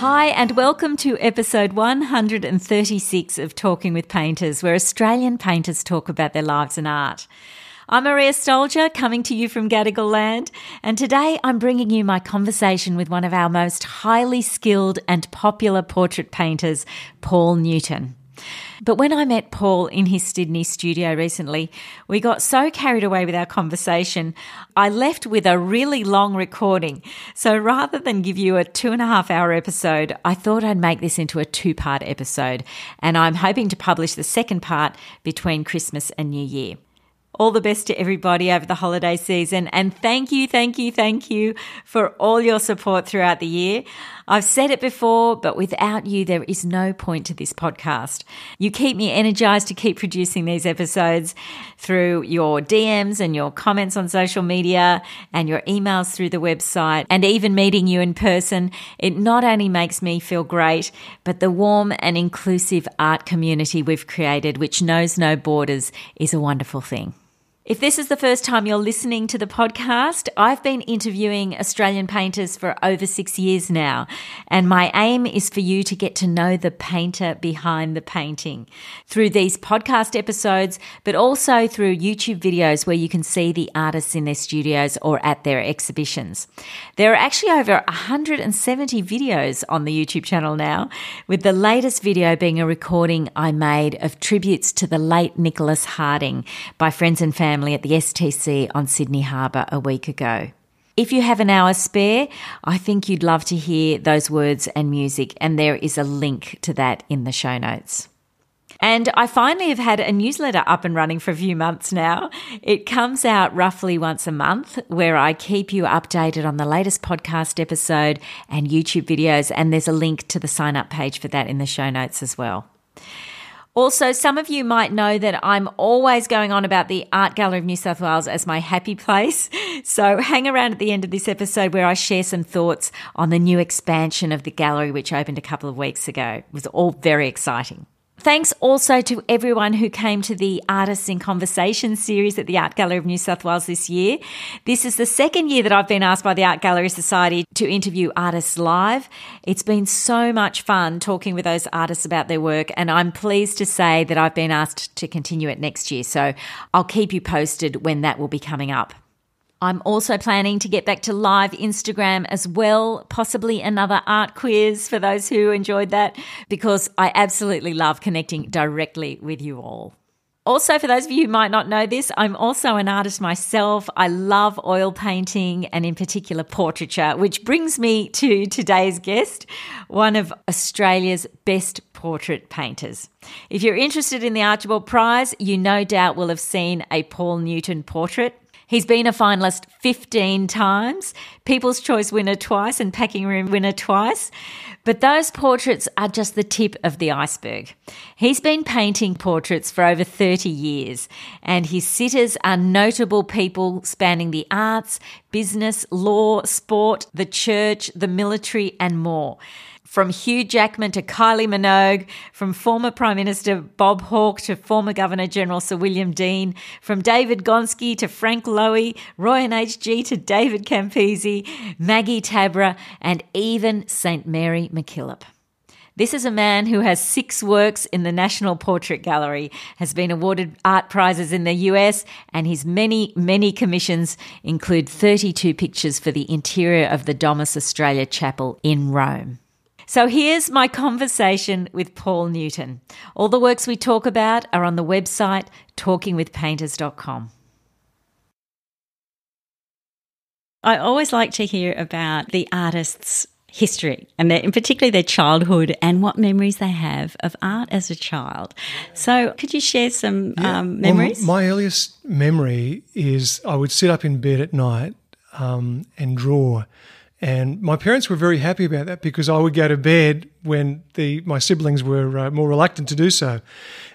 Hi, and welcome to episode 136 of Talking with Painters, where Australian painters talk about their lives and art. I'm Maria Stoljar, coming to you from Gadigal land, and today I'm bringing you my conversation with one of our most highly skilled and popular portrait painters, Paul Newton. But when I met Paul in his Sydney studio recently, we got so carried away with our conversation, I left with a really long recording. So rather than give you a two and a half hour episode, I thought I'd make this into a two part episode. And I'm hoping to publish the second part between Christmas and New Year. All the best to everybody over the holiday season. And thank you, thank you, thank you for all your support throughout the year. I've said it before, but without you, there is no point to this podcast. You keep me energized to keep producing these episodes through your DMs and your comments on social media and your emails through the website and even meeting you in person. It not only makes me feel great, but the warm and inclusive art community we've created, which knows no borders, is a wonderful thing. If this is the first time you're listening to the podcast, I've been interviewing Australian painters for over six years now, and my aim is for you to get to know the painter behind the painting through these podcast episodes, but also through YouTube videos where you can see the artists in their studios or at their exhibitions. There are actually over 170 videos on the YouTube channel now, with the latest video being a recording I made of tributes to the late Nicholas Harding by friends and family family at the STC on Sydney Harbour a week ago. If you have an hour spare, I think you'd love to hear those words and music, and there is a link to that in the show notes. And I finally have had a newsletter up and running for a few months now. It comes out roughly once a month where I keep you updated on the latest podcast episode and YouTube videos. And there's a link to the sign up page for that in the show notes as well. Also, some of you might know that I'm always going on about the Art Gallery of New South Wales as my happy place. So hang around at the end of this episode where I share some thoughts on the new expansion of the gallery, which opened a couple of weeks ago. It was all very exciting. Thanks also to everyone who came to the Artists in Conversation series at the Art Gallery of New South Wales this year. This is the second year that I've been asked by the Art Gallery Society to interview artists live. It's been so much fun talking with those artists about their work, and I'm pleased to say that I've been asked to continue it next year. So I'll keep you posted when that will be coming up. I'm also planning to get back to live Instagram as well, possibly another art quiz for those who enjoyed that, because I absolutely love connecting directly with you all. Also, for those of you who might not know this, I'm also an artist myself. I love oil painting and, in particular, portraiture, which brings me to today's guest, one of Australia's best portrait painters. If you're interested in the Archibald Prize, you no doubt will have seen a Paul Newton portrait. He's been a finalist 15 times, People's Choice winner twice, and Packing Room winner twice. But those portraits are just the tip of the iceberg. He's been painting portraits for over 30 years, and his sitters are notable people spanning the arts, business, law, sport, the church, the military, and more from Hugh Jackman to Kylie Minogue, from former Prime Minister Bob Hawke to former Governor General Sir William Deane, from David Gonski to Frank Lowy, Roy and HG to David Campese, Maggie Tabberer, and even St. Mary MacKillop. This is a man who has six works in the National Portrait Gallery, has been awarded art prizes in the US, and his many, many commissions include 32 pictures for the interior of the Domus Australia Chapel in Rome. So here's my conversation with Paul Newton. All the works we talk about are on the website talkingwithpainters.com. I always like to hear about the artist's history and their, in particularly their childhood and what memories they have of art as a child. So, could you share some yeah. um, memories? Well, my earliest memory is I would sit up in bed at night um, and draw and my parents were very happy about that because I would go to bed when the my siblings were uh, more reluctant to do so.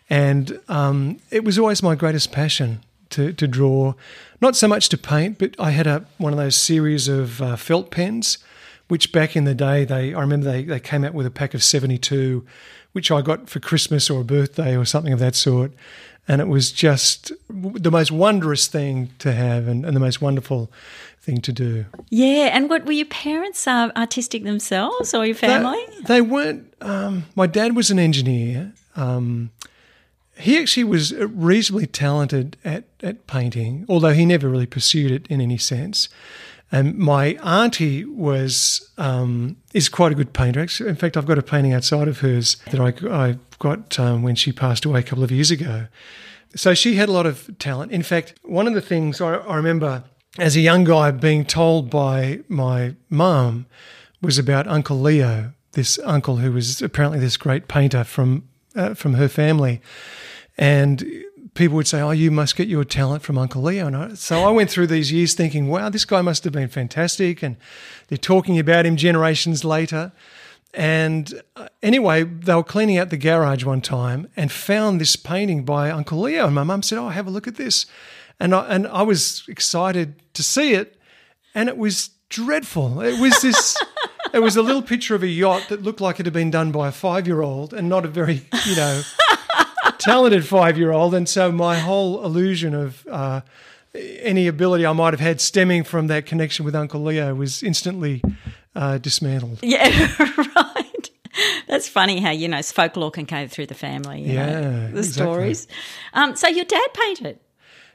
And um, it was always my greatest passion to, to draw, not so much to paint, but I had a one of those series of uh, felt pens which back in the day they I remember they, they came out with a pack of 72 which I got for Christmas or a birthday or something of that sort and it was just the most wondrous thing to have and, and the most wonderful thing to do. Yeah, and what were your parents uh, artistic themselves or your family? They, they weren't. Um, my dad was an engineer. Um, he actually was reasonably talented at, at painting, although he never really pursued it in any sense. And my auntie was um, is quite a good painter. In fact, I've got a painting outside of hers that I, I got um, when she passed away a couple of years ago. So she had a lot of talent. In fact, one of the things I, I remember as a young guy being told by my mum was about Uncle Leo, this uncle who was apparently this great painter from uh, from her family, and people would say, "Oh, you must get your talent from Uncle Leo." And I, so I went through these years thinking, "Wow, this guy must have been fantastic," and they're talking about him generations later. And uh, anyway, they were cleaning out the garage one time and found this painting by Uncle Leo. And my mum said, Oh, have a look at this. And I, and I was excited to see it. And it was dreadful. It was this, it was a little picture of a yacht that looked like it had been done by a five year old and not a very, you know, talented five year old. And so my whole illusion of, uh, any ability I might have had stemming from that connection with Uncle Leo was instantly uh, dismantled. Yeah, right. That's funny how you know folklore can go through the family. yeah, know, the exactly. stories. Um, so your dad painted.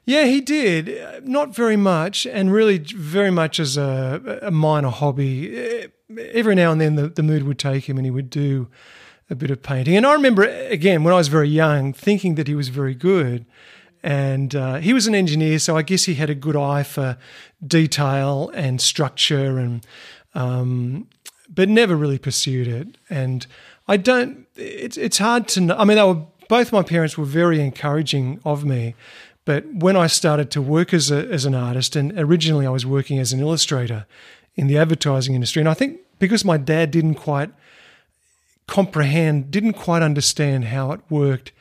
Yeah, he did. Not very much, and really very much as a, a minor hobby. Every now and then, the, the mood would take him, and he would do a bit of painting. And I remember, again, when I was very young, thinking that he was very good. And uh, he was an engineer, so I guess he had a good eye for detail and structure and um, but never really pursued it. And I don't. It's it's hard to know. I mean, they were both my parents were very encouraging of me. But when I started to work as a, as an artist, and originally I was working as an illustrator in the advertising industry, and I think because my dad didn't quite comprehend, didn't quite understand how it worked.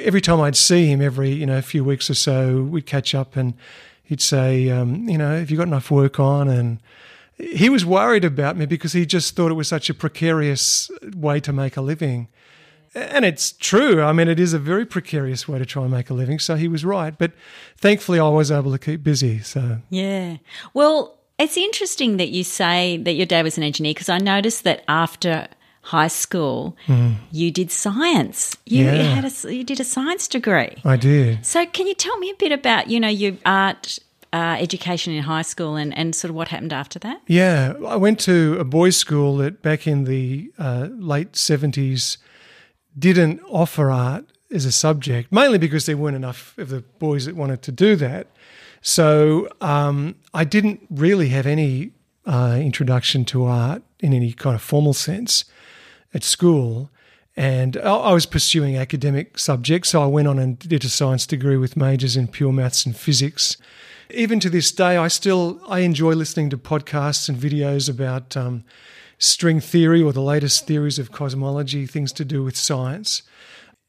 Every time I'd see him, every you know few weeks or so, we'd catch up, and he'd say, um, you know, have you got enough work on? And he was worried about me because he just thought it was such a precarious way to make a living. And it's true. I mean, it is a very precarious way to try and make a living. So he was right. But thankfully, I was able to keep busy. So, yeah. Well, it's interesting that you say that your dad was an engineer because I noticed that after high school, mm. you did science. You, yeah. you had a, you did a science degree. I did. So, can you tell me a bit about you know your art uh, education in high school and, and sort of what happened after that? Yeah, I went to a boys' school that back in the uh, late 70s didn't offer art as a subject, mainly because there weren't enough of the boys that wanted to do that. So um, I didn't really have any uh, introduction to art in any kind of formal sense at school. And I was pursuing academic subjects, so I went on and did a science degree with majors in pure maths and physics even to this day, I still I enjoy listening to podcasts and videos about um, string theory or the latest theories of cosmology, things to do with science.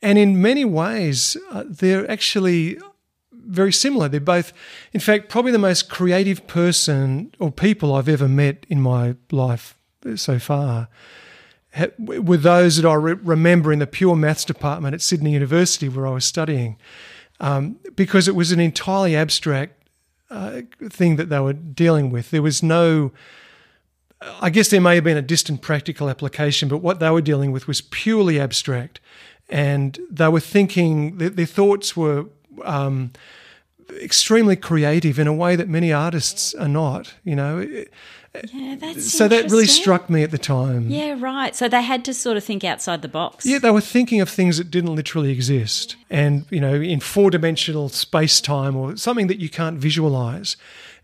And in many ways, uh, they're actually very similar. They're both, in fact, probably the most creative person or people I've ever met in my life so far were those that I re- remember in the pure maths department at Sydney University where I was studying, um, because it was an entirely abstract uh, thing that they were dealing with. There was no, I guess there may have been a distant practical application, but what they were dealing with was purely abstract. And they were thinking, their, their thoughts were um, extremely creative in a way that many artists are not, you know. Yeah, that's so that really struck me at the time. Yeah, right. So they had to sort of think outside the box. Yeah, they were thinking of things that didn't literally exist, and you know, in four dimensional space time or something that you can't visualize,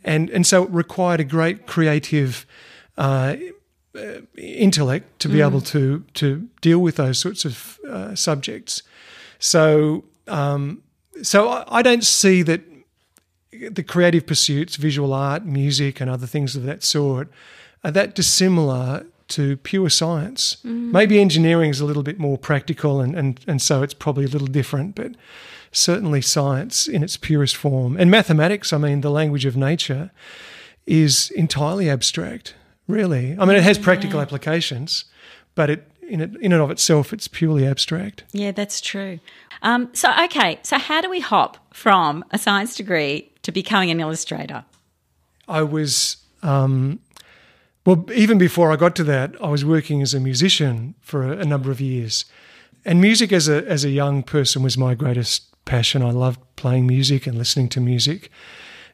and and so it required a great creative. Uh, uh, intellect to be mm. able to to deal with those sorts of uh, subjects. So um, so I, I, don't see that the creative pursuits, visual art, music, and other things of that sort, are that dissimilar to pure science. Mm. Maybe engineering is a little bit more practical, and, and, and so it's probably a little different, but certainly science in its purest form. And mathematics, I mean, the language of nature, is entirely abstract, really. I mean, it has practical applications, but it in it in and of itself, it's purely abstract. Yeah, that's true. Um, so, okay, so how do we hop from a science degree to becoming an illustrator? I was, um, well, even before I got to that, I was working as a musician for a, a number of years. And music as a, as a young person was my greatest passion. I loved playing music and listening to music.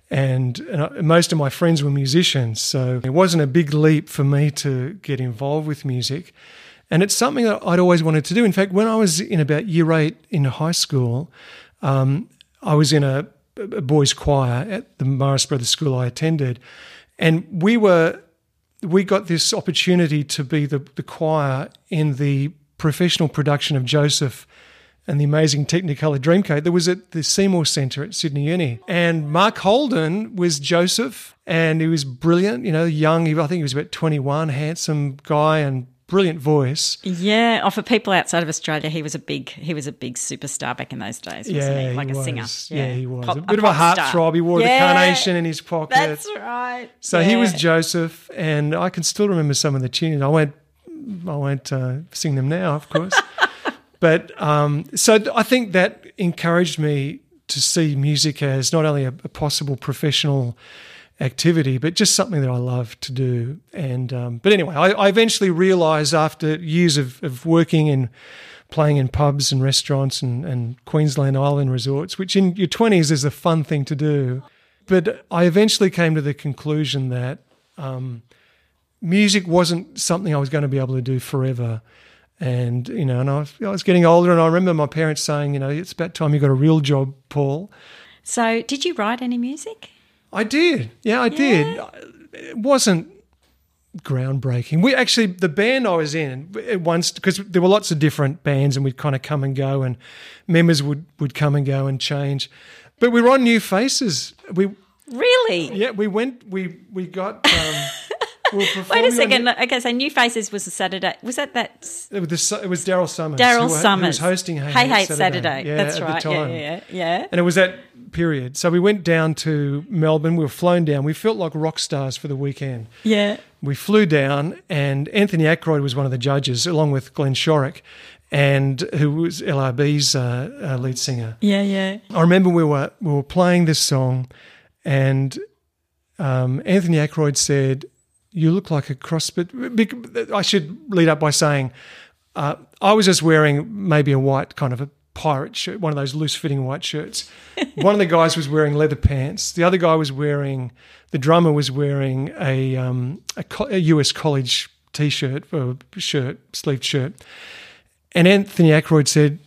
And, and I, most of my friends were musicians, so it wasn't a big leap for me to get involved with music. And it's something that I'd always wanted to do. In fact, when I was in about year eight in high school, um, I was in a, a boys' choir at the Marist Brothers School I attended, and we were we got this opportunity to be the, the choir in the professional production of Joseph and the amazing Technicolor Dreamcoat that was at the Seymour Centre at Sydney Uni. And Mark Holden was Joseph, and he was brilliant, you know, young, I think he was about 21, handsome guy and brilliant voice. Yeah, oh, for people outside of Australia, he was a big he was a big superstar back in those days, wasn't yeah, he? Like he a was. singer. Yeah, he was. Pop- a bit of a pop star. heartthrob. He wore Yeah, the carnation in his pocket. That's right. So he was Joseph, and I can still remember some of the tunes. I won't, I won't uh, sing them now, of course. but um, so I think that encouraged me to see music as not only a, a possible professional activity, but just something that I love to do. And um, but anyway, I, I eventually realised after years of, of working and playing in pubs and restaurants and, and Queensland Island resorts, which in your twenties is a fun thing to do. But I eventually came to the conclusion that um, music wasn't something I was going to be able to do forever. And you know, and I I was getting older, and I remember my parents saying, you know, it's about time you got a real job, Paul. So, did you write any music? I did. Yeah, I did. It wasn't groundbreaking. We actually the band I was in it once because there were lots of different bands and we'd kind of come and go and members would would come and go and change. But we were on New Faces. We Really? yeah, we went we we got um we Wait a second. New- Okay, so New Faces was a Saturday. Was that that it was, the Su- it was Daryl Somers. Daryl wa- who Somers was hosting Hey, Hey Hey Hey Saturday? Yeah, That's at right. Yeah, yeah, yeah, yeah. And it was that period. So we went down to Melbourne. We were flown down. We felt like rock stars for the weekend. Yeah. We flew down, and Anthony Aykroyd was one of the judges, along with Glenn Shorrock, and who was LRB's uh, uh, lead singer. Yeah, yeah. I remember we were we were playing this song, and um, Anthony Aykroyd said, "You look like a cross." But I should lead up by saying, uh, I was just wearing maybe a white kind of a pirate shirt, one of those loose-fitting white shirts. one of the guys was wearing leather pants. The other guy was wearing. The drummer was wearing a um, a, co- a US college t-shirt or shirt, sleeved shirt. And Anthony Aykroyd said,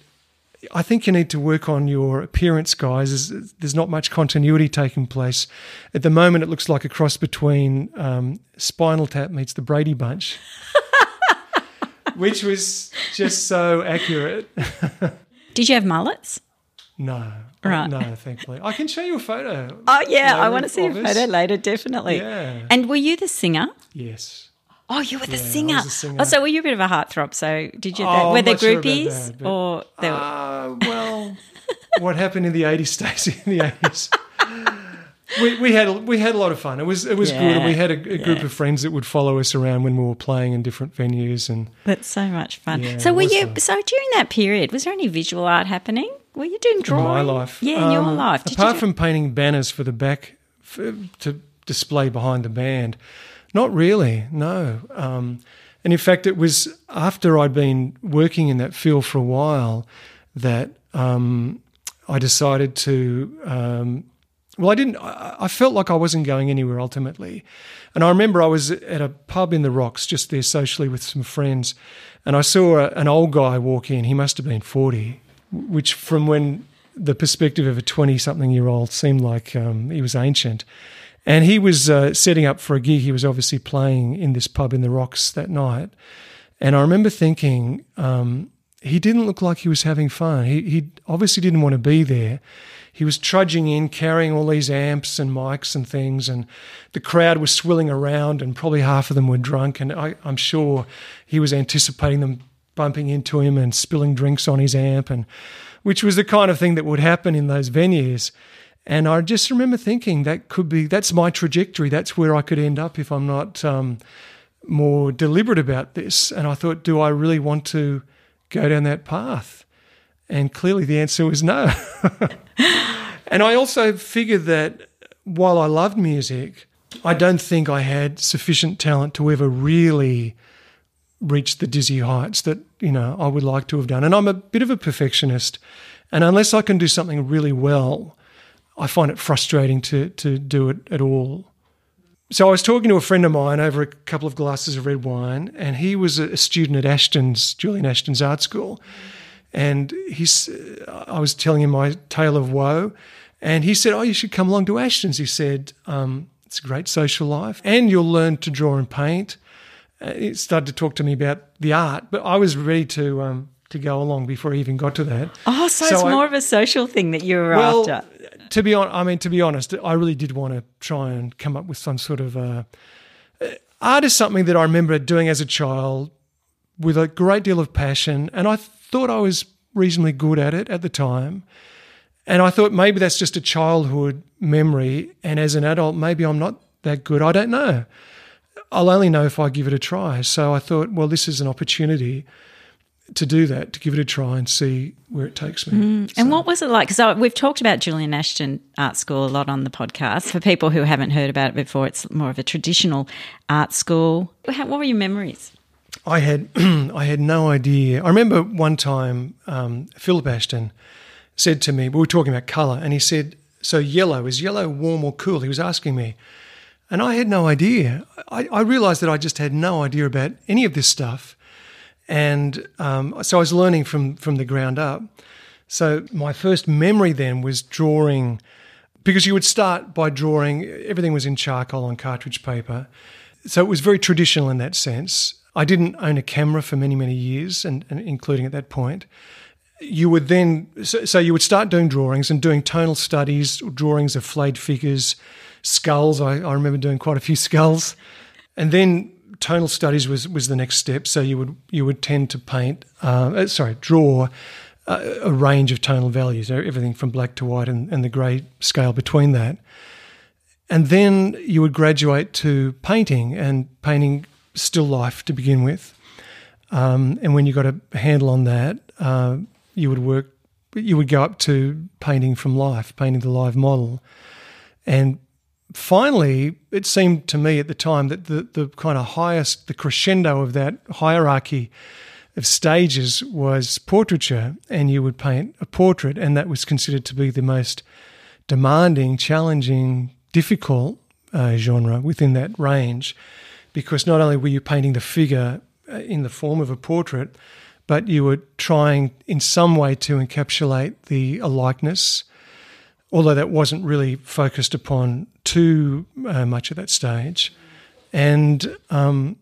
I think you need to work on your appearance, guys. There's, there's not much continuity taking place. At the moment, it looks like a cross between um, Spinal Tap meets the Brady Bunch, which was just so accurate. Did you have mullets? No. Right. No, thankfully. I can show you a photo. Oh yeah, I want to see a us. photo later, definitely. Yeah. And were you the singer? Yes. Oh, you were the Yeah, I singer. the singer. Oh, so were you a bit of a heartthrob? So did you? Oh, were there not sure groupies that, or there? were, Uh, well, what happened in the eighties, Stacey? In the eighties, we, we had a, we had a lot of fun. It was it was good, and we had a, a group yeah. of friends that would follow us around when we were playing in different venues. And that's so much fun. Yeah, so were you? fun. So during that period, was there any visual art happening? Were you doing in my life, Yeah, in your Um, life. Did apart you do- from painting banners for the back f to display behind the band, not really. No. Um, and in fact, it was after I'd been working in that field for a while that um, I decided to. Um, well, I didn't. I felt like I wasn't going anywhere ultimately, and I remember I was at a pub in the Rocks, just there socially with some friends, and I saw a, an old guy walk in. He must have been forty, which from when the perspective of a twenty-something-year-old seemed like um, he was ancient. And he was uh, setting up for a gig. He was obviously playing in this pub in the Rocks that night, and I remember thinking. Um, he didn't look like he was having fun. He, he obviously didn't want to be there. He was trudging in, carrying all these amps and mics and things, and the crowd was swilling around, and probably half of them were drunk. And I, I'm sure he was anticipating them bumping into him and spilling drinks on his amp, and which was the kind of thing that would happen in those venues. And I just remember thinking that could be that's my trajectory. That's where I could end up if I'm not um, more deliberate about this. And I thought, do I really want to go down that path? And clearly the answer was no. and I also figured that while I loved music, I don't think I had sufficient talent to ever really reach the dizzy heights that, you know, I would like to have done. And I'm a bit of a perfectionist. And unless I can do something really well, I find it frustrating to to do it at all. So I was talking to a friend of mine over a couple of glasses of red wine, and he was a student at Ashton's, Julian Ashton's art school. And he's, I was telling him my tale of woe, and he said, "Oh, you should come along to Ashton's." He said, um, "It's a great social life, and you'll learn to draw and paint." Uh, he started to talk to me about the art, but I was ready to um, to go along before he even got to that. Oh, so, so it's I, more of a social thing that you were well, after. To be on, I mean, to be honest, I really did want to try and come up with some sort of uh, art is something that I remember doing as a child with a great deal of passion, and I thought I was reasonably good at it at the time. And I thought maybe that's just a childhood memory, and as an adult, maybe I'm not that good. I don't know. I'll only know if I give it a try. So I thought, well, this is an opportunity to do that, to give it a try and see where it takes me. Mm. So. And what was it like? Because we've talked about Julian Ashton Art School a lot on the podcast. For people who haven't heard about it before, it's more of a traditional art school. what were your memories? I had I had no idea. I remember one time um, Philip Ashton said to me, we were talking about colour, and he said, "So yellow is yellow warm or cool?" He was asking me, and I had no idea. I, I realised that I just had no idea about any of this stuff. And um, so I was learning from from the ground up. So my first memory then was drawing, because you would start by drawing. Everything was in charcoal on cartridge paper, so it was very traditional in that sense. I didn't own a camera for many many years, and, and including at that point. You would then so, so you would start doing drawings and doing tonal studies, drawings of flayed figures, skulls. I, I remember doing quite a few skulls, and then tonal studies was was the next step. So you would you would tend to paint, uh, uh sorry, draw a, a, range of tonal values, everything from black to white and, and the grey scale between that. And then you would graduate to painting and painting still life to begin with. Um, and when you got a handle on that, uh, you would work. You would go up to painting from life, painting the live model, and finally, it seemed to me at the time that the, the kind of highest, the crescendo of that hierarchy of stages was portraiture, and you would paint a portrait, and that was considered to be the most demanding, challenging, difficult uh, genre within that range, because not only were you painting the figure uh, in the form of a portrait, but you were trying in some way to encapsulate the likeness although that wasn't really focused upon too uh, much at that stage. And um,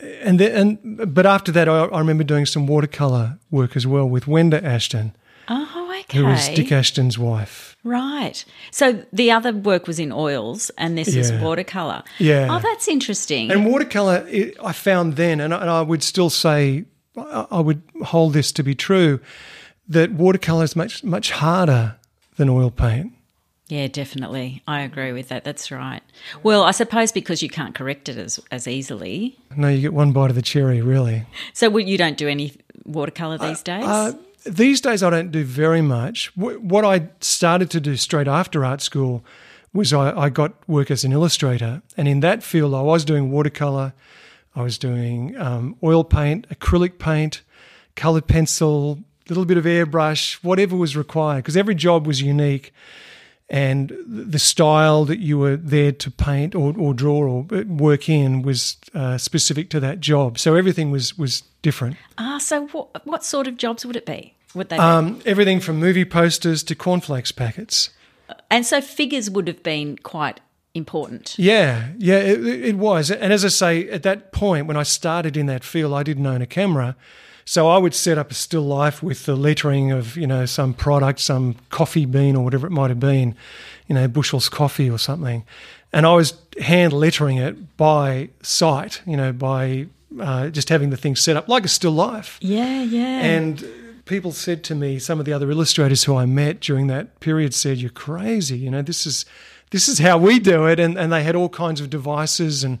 and then, and but after that, I, I remember doing some watercolor work as well with Wenda Ashton. Oh, okay. Who was Dick Ashton's wife. Right. So the other work was in oils, and this yeah. is watercolor. Yeah. Oh, that's interesting. And watercolor, I found then, and I, and I would still say, I would hold this to be true, that watercolor is much much harder than oil paint. Yeah, definitely. I agree with that. That's right. Well, I suppose because you can't correct it as, as easily. No, you get one bite of the cherry, really. So you don't do any watercolour these days? Uh, these days, I don't do very much. What I started to do straight after art school was I, I got work as an illustrator. And in that field, I was doing watercolour, I was doing um, oil paint, acrylic paint, coloured pencil, little bit of airbrush, whatever was required, because every job was unique. And the style that you were there to paint or, or draw or work in was uh, specific to that job. So everything was, was different. Ah, so what, what sort of jobs would it be? Would they um, everything from movie posters to cornflakes packets. And so figures would have been quite important. Yeah, yeah, it, it, was. And as I say, at that point, when I started in that field, I didn't own a camera. So I would set up a still life with the lettering of, you know, some product, some coffee bean or whatever it might have been, you know, Bushells coffee or something. And I was hand lettering it by sight, you know, by uh, just having the thing set up like a still life. Yeah, yeah. And people said to me, some of the other illustrators who I met during that period said, "You're crazy. You know, this is this is how we do it. And, and they had all kinds of devices and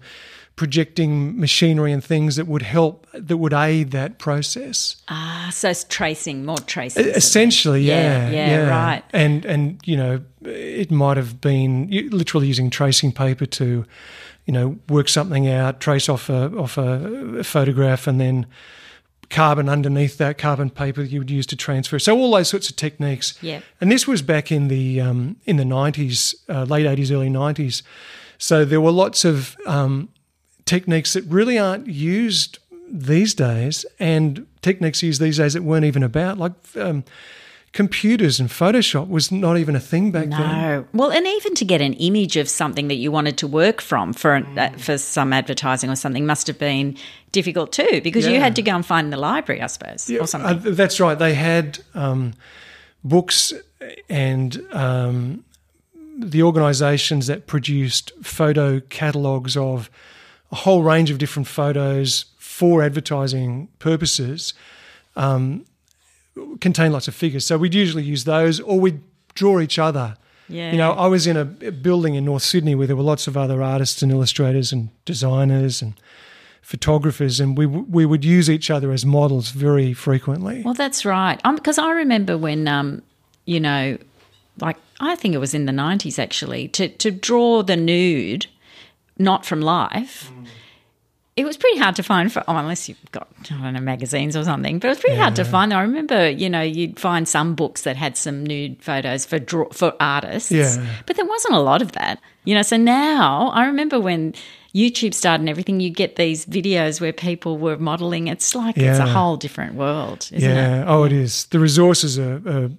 projecting machinery and things that would help, that would aid that process. Ah, so it's tracing, more tracing. Essentially, yeah, yeah, yeah, right. And and you know, it might have been literally using tracing paper to, you know, work something out, trace off a off a photograph, and then carbon underneath that carbon paper that you would use to transfer. So all those sorts of techniques. Yeah. And this was back in the um, in the nineties, uh, late eighties, early nineties. So there were lots of um, techniques that really aren't used these days, and techniques used these days that weren't even about, like. Um, computers and Photoshop was not even a thing back no. then. No. Well, and even to get an image of something that you wanted to work from for uh, for some advertising or something must have been difficult too, because yeah. you had to go and find the library, I suppose, yeah, or something. Uh, that's right. They had um, books and um, the organisations that produced photo catalogues of a whole range of different photos for advertising purposes. Um, contain lots of figures. So we'd usually use those or we'd draw each other. Yeah. You know, I was in a building in North Sydney where there were lots of other artists and illustrators and designers and photographers, and we we would use each other as models very frequently. Well, that's right. Because um, I remember when, um, you know, like I think it was in the nineties actually, to to draw the nude, not from life. It was pretty hard to find for oh, unless you've got I don't know magazines or something, but it was pretty yeah. hard to find. I remember, you know, you'd find some books that had some nude photos for draw, for artists, yeah. but there wasn't a lot of that. You know, so now I remember when YouTube started and everything, you get these videos where people were modeling. It's like yeah. it's a whole different world, yeah. It? Oh, it is. The resources are, are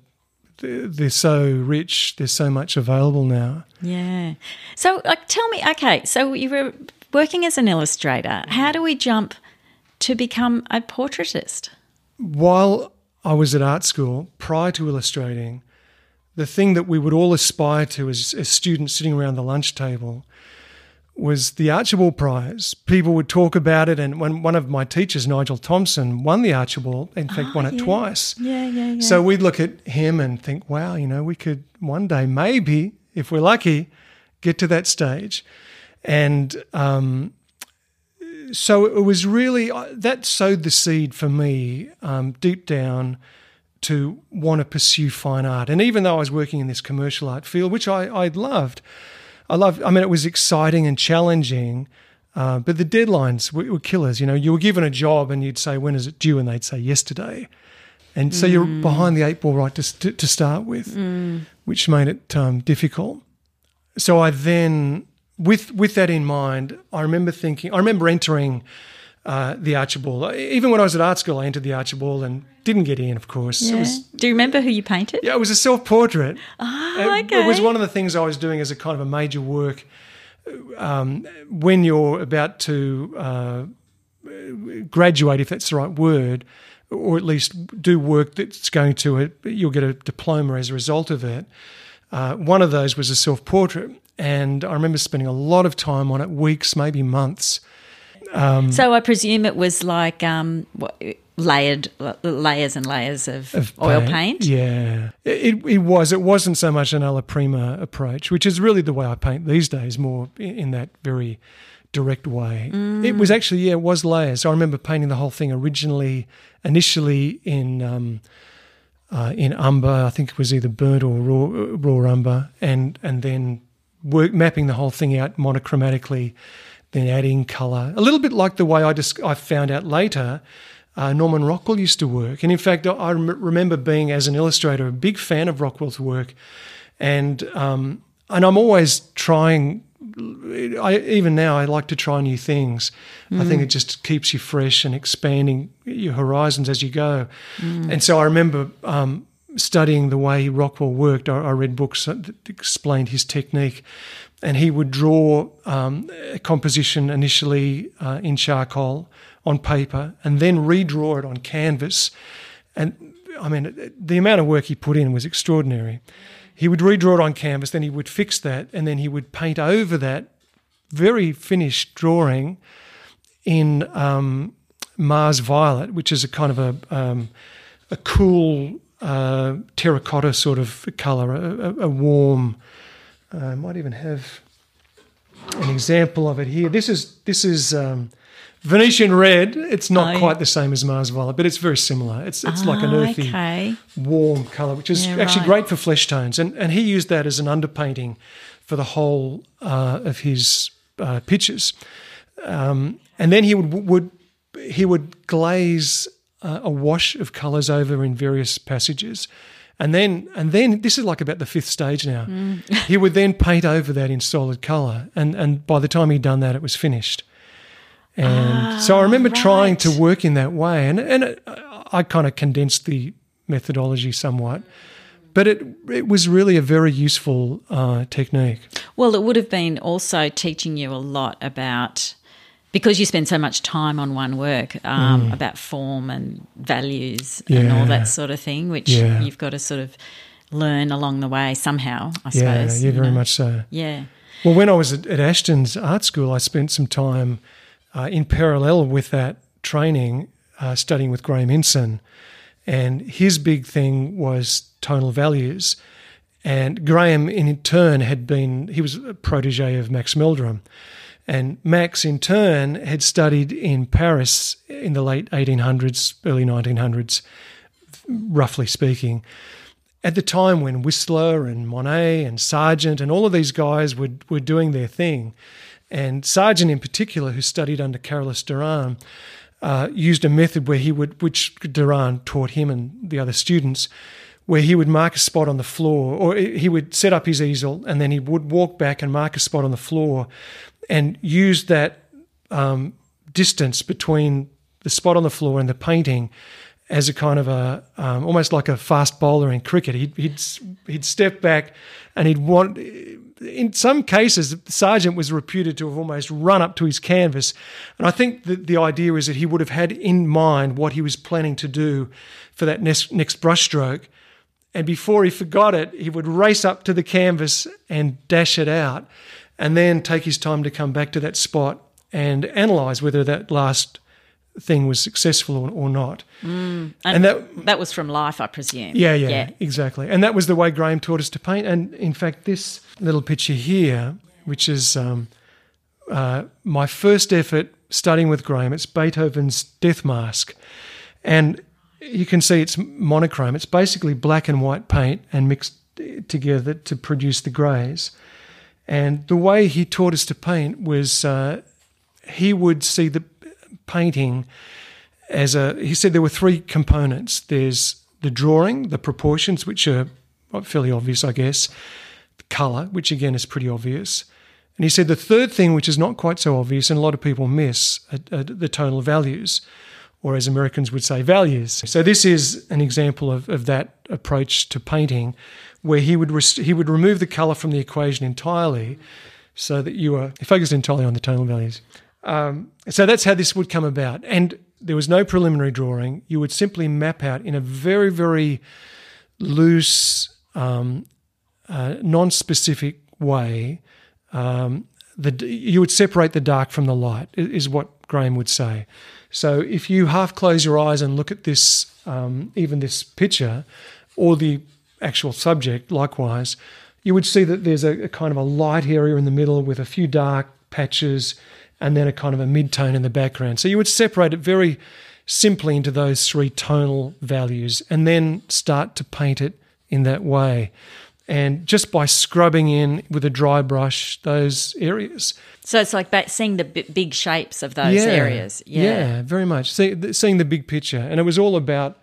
they're so rich. There's so much available now. Yeah. So, like, tell me. Okay, so you were working as an illustrator, how do we jump to become a portraitist? While I was at art school, prior to illustrating, the thing that we would all aspire to as, as students sitting around the lunch table was the Archibald Prize. People would talk about it, and when one of my teachers, Nigel Thomson, won the Archibald, in fact, oh, won ah, it yeah. twice. Yeah, yeah, yeah. So we'd look at him and think, wow, you know, we could one day, maybe, if we're lucky, get to that stage. And um, so it was really uh, that sowed the seed for me um, deep down to want to pursue fine art. And even though I was working in this commercial art field, which I, I loved, I loved, I mean, it was exciting and challenging. Uh, but the deadlines were, were, killers. You know, you were given a job and you'd say, when is it due? And they'd say, yesterday. And so mm. you're behind the eight ball right to, to, to start with, mm. which made it um, difficult. So I then with with that in mind, I remember thinking. I remember entering uh, the Archibald. Even when I was at art school, I entered the Archibald and didn't get in. Of course. Yeah. Was, Do you remember who you painted? Yeah, it was a self portrait. Oh, okay. It was one of the things I was doing as a kind of a major work. Um, when you're about to uh, graduate, if that's the right word, or at least do work that's going to, uh, you'll get a diploma as a result of it. Uh, one of those was a self portrait, and I remember spending a lot of time on it, weeks, maybe months. Um, so I presume it was like um, layered layers and layers of, of oil paint. Yeah, it, it was. It wasn't so much an alla prima approach, which is really the way I paint these days, more in that very direct way. Mm. It was actually yeah, it was layers. I remember painting the whole thing originally, initially in. Um, uh, in umber, I think it was either burnt or raw, raw umber, and and then work, mapping the whole thing out monochromatically, then adding colour. A little bit like the way I just I found out later. Uh, Norman Rockwell used to work, and in fact, I remember being as an illustrator a big fan of Rockwell's work, and um, and I'm always trying. I, even now, I like to try new things. Mm. I think it just keeps you fresh and expanding your horizons as you go. Mm. And so I remember um, studying the way Rockwell worked, I, I read books that explained his technique, and he would draw um, a composition initially uh, in charcoal on paper, and then redraw it on canvas. And I mean, the amount of work he put in was extraordinary. He would redraw it on canvas, then he would fix that, and then he would paint over that very finished drawing in um, Mars Violet, which is a kind of a um, a cool uh, terracotta sort of color, a, a warm I might even have an example of it here. This is this is um, Venetian red. It's not Oh, quite the same as Mars violet, but it's very similar. It's it's like an Ah, earthy, Okay. warm color, which is Yeah, actually right. great for flesh tones. And and he used that as an underpainting for the whole uh, of his uh, pictures. Um, and then he would would he would glaze uh, a wash of colours over in various passages. And then, and then, this is like about the fifth stage now. he would then paint over that in solid colour, and and by the time he'd done that, it was finished. And so I remember trying to work in that way, and and it, I kind of condensed the methodology somewhat, but it it was really a very useful uh, technique. Well, it would have been also teaching you a lot about because you spend so much time on one work um, about form and values and all Mm. That sort of thing, which Yeah. you've got to sort of learn along the way somehow. I Yeah, suppose. yeah, you very know. much so. Yeah. Well, when I was at, at Ashton's art school, I spent some time uh, in parallel with that training uh, studying with Graham Inson. And his big thing was tonal values. And Graham, in turn, had been, he was a protege of Max Meldrum. And Max, in turn, had studied in Paris in the late 1800s, early 1900s, roughly speaking. At the time when Whistler and Monet and Sargent and all of these guys were, were doing their thing, and Sargent in particular, who studied under Carolus Duran, uh, used a method where he would, which Duran taught him and the other students, where he would mark a spot on the floor, or he would set up his easel and then he would walk back and mark a spot on the floor, and use that um, distance between the spot on the floor and the painting as a kind of a um, almost like a fast bowler in cricket. He'd, he'd he'd step back and he'd want. In some cases, the Sargent was reputed to have almost run up to his canvas, and I think that the idea is that he would have had in mind what he was planning to do for that next next brushstroke, and before he forgot it, he would race up to the canvas and dash it out, and then take his time to come back to that spot and analyze whether that last thing was successful or, or not. And, And that- that was from life, I presume. Yeah, yeah, exactly. And that was the way Graham taught us to paint. And in fact, this little picture here, which is um, uh, my first effort studying with Graham, it's Beethoven's Death Mask. And you can see it's monochrome. It's basically black and white paint and mixed together to produce the greys. And the way he taught us to paint was uh, he would see the painting as a he said there were three components. There's the drawing the proportions which are fairly obvious i guess. The color which again is pretty obvious. And he said the third thing which is not quite so obvious and a lot of people miss are, are the tonal values or as americans would say values. So this is an example of, of that approach to painting where he would res- he would remove the color from the equation entirely so that you are focused entirely on the tonal values um, so that's how this would come about. And there was no preliminary drawing. You would simply map out in a very, very loose, um, uh, non-specific way. Um, the you would separate the dark from the light is what Graham would say. So if you half close your eyes and look at this, um, even this picture, or the actual subject, likewise, you would see that there's a, a kind of a light area in the middle with a few dark patches and then a kind of a mid-tone in the background. So you would separate it very simply into those three tonal values and then start to paint it in that way. And just by scrubbing in with a dry brush those areas. So it's like seeing the big shapes of those areas. Yeah. Yeah, very much. See, seeing the big picture. And it was all about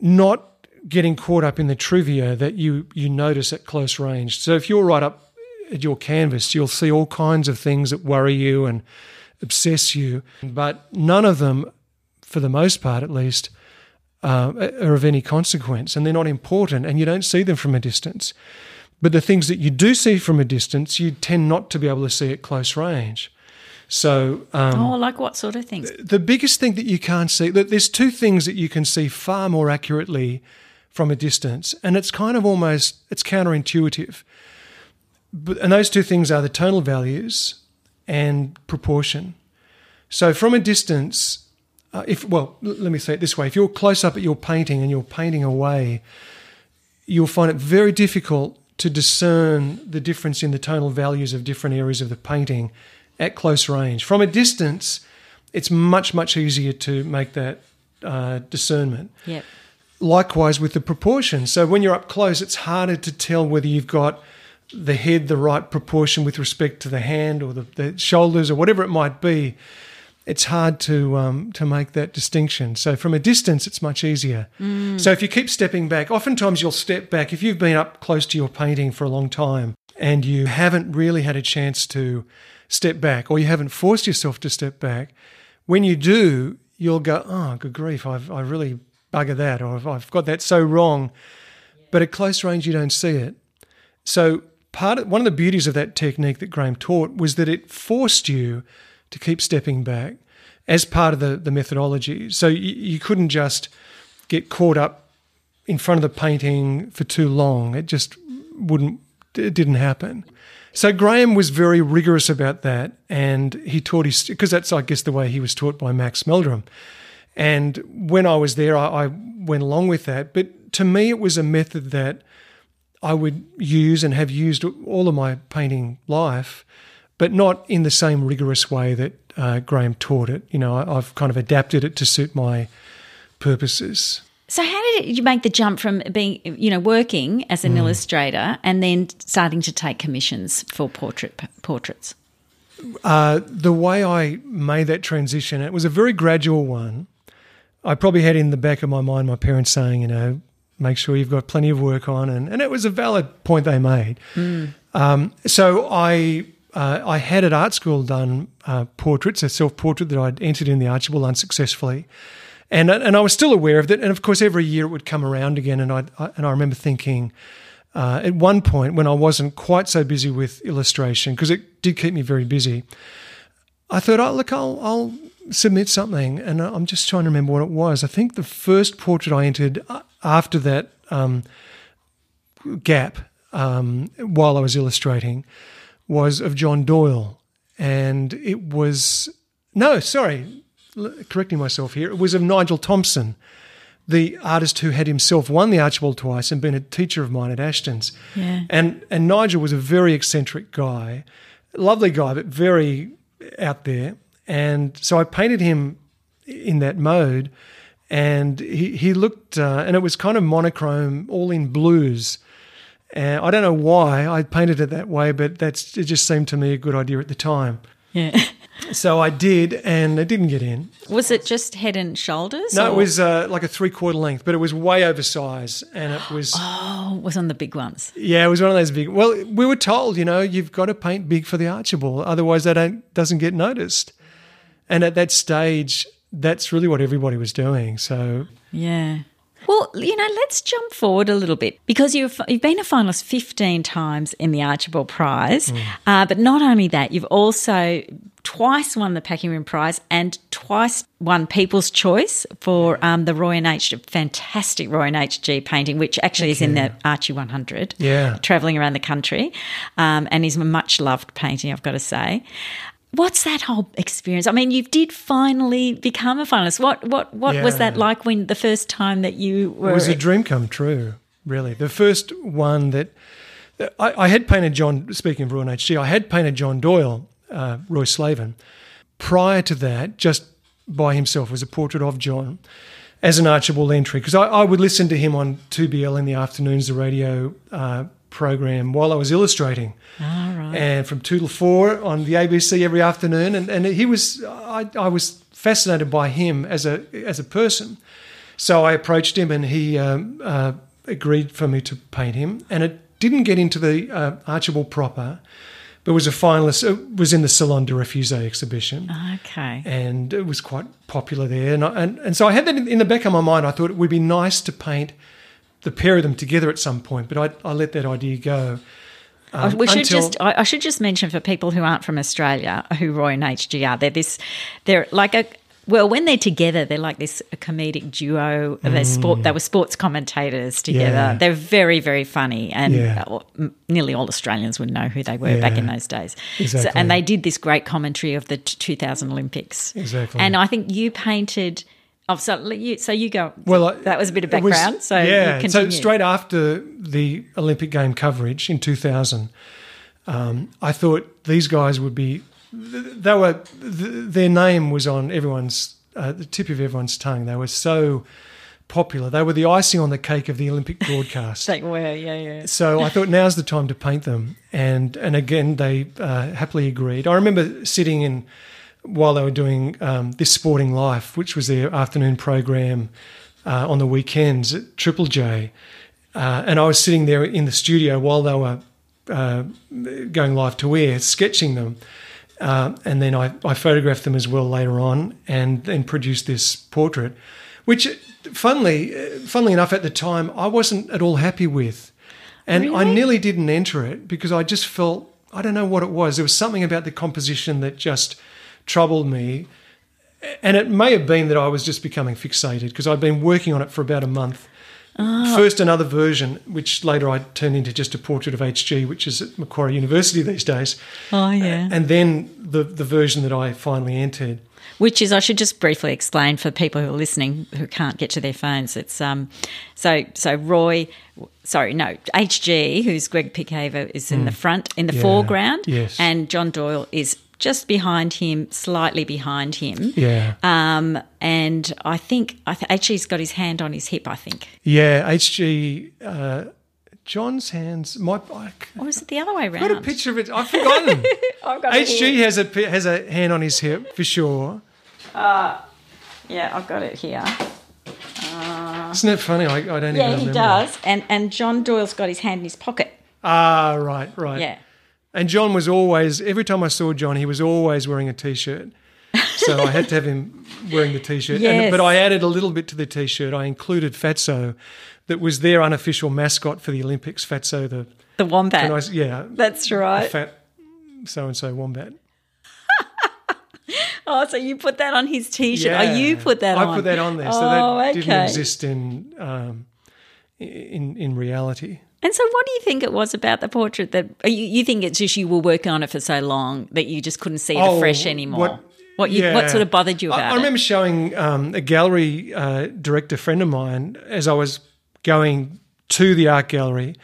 not getting caught up in the trivia that you, you notice at close range. So if you're right up at your canvas, you'll see all kinds of things that worry you and obsess you, but none of them, for the most part at least, uh, are of any consequence and they're not important and you don't see them from a distance. But the things that you do see from a distance, you tend not to be able to see at close range. So, um, Oh, like what sort of things? the biggest thing that you can't see, that there's two things that you can see far more accurately from a distance, and it's kind of almost it's counterintuitive. But and those two things are the tonal values and proportion. So from a distance, uh, if well, l- let me say it this way: if you're close up at your painting and you're painting away, you'll find it very difficult to discern the difference in the tonal values of different areas of the painting at close range. From a distance, it's much, much easier to make that uh, discernment. Yep. Likewise with the proportions. So when you're up close, it's harder to tell whether you've got the head the right proportion with respect to the hand or the, the shoulders or whatever it might be. It's hard to um, to make that distinction. So from a distance, it's much easier. So if you keep stepping back, oftentimes you'll step back if you've been up close to your painting for a long time and you haven't really had a chance to step back or you haven't forced yourself to step back. When you do, you'll go, oh, good grief, I've I really bugger that or I've, got that so wrong. But at close range, you don't see it. So part of, one of the beauties of that technique that Graham taught was that it forced you to keep stepping back as part of the, the methodology. So you, you couldn't just get caught up in front of the painting for too long. It just wouldn't, it didn't happen. So Graham was very rigorous about that, and he taught his because that's I guess the way he was taught by Max Meldrum. And when I was there, I, I went along with that. But to me, it was a method that I would use and have used all of my painting life, but not in the same rigorous way that uh, Graham taught it. You know, I, I've kind of adapted it to suit my purposes. So how did you make the jump from being, you know, working as an illustrator and then starting to take commissions for portrait portraits? Uh, the way I made that transition, it was a very gradual one. I probably had in the back of my mind my parents saying, you know, make sure you've got plenty of work on, and, and it was a valid point they made. Um, so I uh, I had at art school done uh, portraits, a self portrait that I'd entered in the Archibald unsuccessfully, and and I was still aware of that. And of course, every year it would come around again, and I, I and I remember thinking. Uh, at one point, when I wasn't quite so busy with illustration, because it did keep me very busy, I thought, oh, look, I'll, I'll submit something. And I'm just trying to remember what it was. I think the first portrait I entered uh, after that um, gap um, while I was illustrating was of John Doyle. And it was, no, sorry, correcting myself here, it was of Nigel Thomson, the artist who had himself won the Archibald twice and been a teacher of mine at Ashton's. Yeah. And and Nigel was a very eccentric guy, lovely guy, but very out there. And so I painted him in that mode, and he he looked, uh, and it was kind of monochrome, all in blues. And I don't know why I painted it that way, but that's it just seemed to me a good idea at the time. Yeah. So I did, and it didn't get in. Was it just head and shoulders? No, it was uh, like a three quarter length, but it was way oversized, and it was Oh, it was on the big ones. yeah, it was one of those big. Well, we were told, you know, you've got to paint big for the Archibald, otherwise that doesn't get noticed. And at that stage, that's really what everybody was doing. So Yeah. Well, you know, let's jump forward a little bit because you've you've been a finalist fifteen times in the Archibald Prize, uh, but not only that, you've also twice won the Packing Room Prize and twice won People's Choice for um, the Roy and H fantastic Roy and HG painting, which actually is in the Archie 100. Yeah. traveling around the country, um, and is a much loved painting, I've got to say. What's that whole experience? I mean, you did finally become a finalist. What what what was that like when the first time that you were? it was a dream come true, really. The first one that I, I had painted John, speaking of and HG, I had painted John Doyle, uh, Roy Slaven. Prior to that, just by himself, was a portrait of John as an Archibald entry because I, I would listen to him on 2BL in the afternoons, the radio uh, program, while I was illustrating. All right. and from two to four on the ABC every afternoon. And, and he was, I, I was fascinated by him as a as a person. So I approached him, and he um, uh, agreed for me to paint him. And it didn't get into the uh, Archibald proper, but was a finalist. It was in the Salon de Refusé exhibition. Okay. And it was quite popular there, and, I, and and so I had that in the back of my mind. I thought it would be nice to paint the pair of them together at some point, but I, I let that idea go. Um, we should until- just. I, I should just mention for people who aren't from Australia, who Roy and HG are. They're this. They're like a. Well, when they're together, they're like this comedic duo. They're sport. They were sports commentators together. Mm. Yeah. They're very, very funny, and Yeah. uh, nearly all Australians would know who they were back in those days. Exactly. and they did this great commentary of the 2000 Olympics. Exactly. And I think you painted Oh, so you, so you go. Well, I- that was a bit of it was- background. so yeah, so straight after the Olympic game coverage in 2000, um, I thought these guys would be. They were their name was on everyone's uh, the tip of everyone's tongue. They were so popular. They were the icing on the cake of the Olympic broadcast. Like where? Yeah, yeah. So I thought now's the time to paint them, and and again they uh, happily agreed. I remember sitting in while they were doing um, this Sporting Life, which was their afternoon program uh, on the weekends at Triple J, uh, and I was sitting there in the studio while they were uh, going live to air, sketching them. Uh, and then I, I photographed them as well later on, and then produced this portrait, which, funnily, uh, funnily enough, at the time I wasn't at all happy with, and I nearly didn't enter it because I just felt I don't know what it was. There was something about the composition that just troubled me, and it may have been that I was just becoming fixated because I'd been working on it for about a month. First, another version, which later I turned into just a portrait of HG, which is at Macquarie University these days. Oh, yeah. And then the the version that I finally entered. Which is, I should just briefly explain for people who are listening who can't get to their phones. It's um, so so Roy, sorry, no, HG, who's Greg Pickhaver, is in the front, in the. Yeah, foreground, yes. and John Doyle is just behind him, slightly behind him. Yeah. Um, and I think I th- HG's got his hand on his hip. I think, Yeah, HG, uh, John's hands. My, I or is it the other way around got a picture of it. I've forgotten. I've got it HG has a has a hand on his hip for sure. Yeah, I've got it here. Isn't it funny? I, I don't even Yeah, he does. And and John Doyle's got his hand in his pocket. Ah, right, right. Yeah. And John was always, every time I saw John, he was always wearing a t shirt. So I had to have him wearing the t shirt. Yes. But I added a little bit to the t shirt. I included Fatso, that was their unofficial mascot for the Olympics. Fatso, the, The wombat. I, yeah, That's right. fat so and so wombat. Oh, so you put that on his t-shirt. Oh, you put that I on. put that on there. So oh, that okay. didn't exist in, um, in, in reality. And so, what do you think it was about the portrait that you, you think it's just you were working on it for so long that you just couldn't see it Oh, afresh anymore? what- What, you, what sort of bothered you I- about I, it? remember showing um, a gallery uh, director friend of mine as I was going to the art gallery,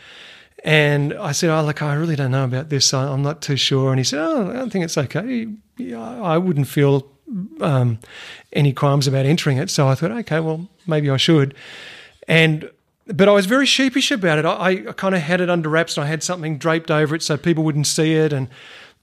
and I said, "Oh, look, I really don't know about this. I, I'm not too sure." And he said, "Oh, I don't think it's okay. I wouldn't feel um, any qualms about entering it." So I thought, "Okay, well, maybe I should." And but I was very sheepish about it. I, I kind of had it under wraps, and I had something draped over it so people wouldn't see it, and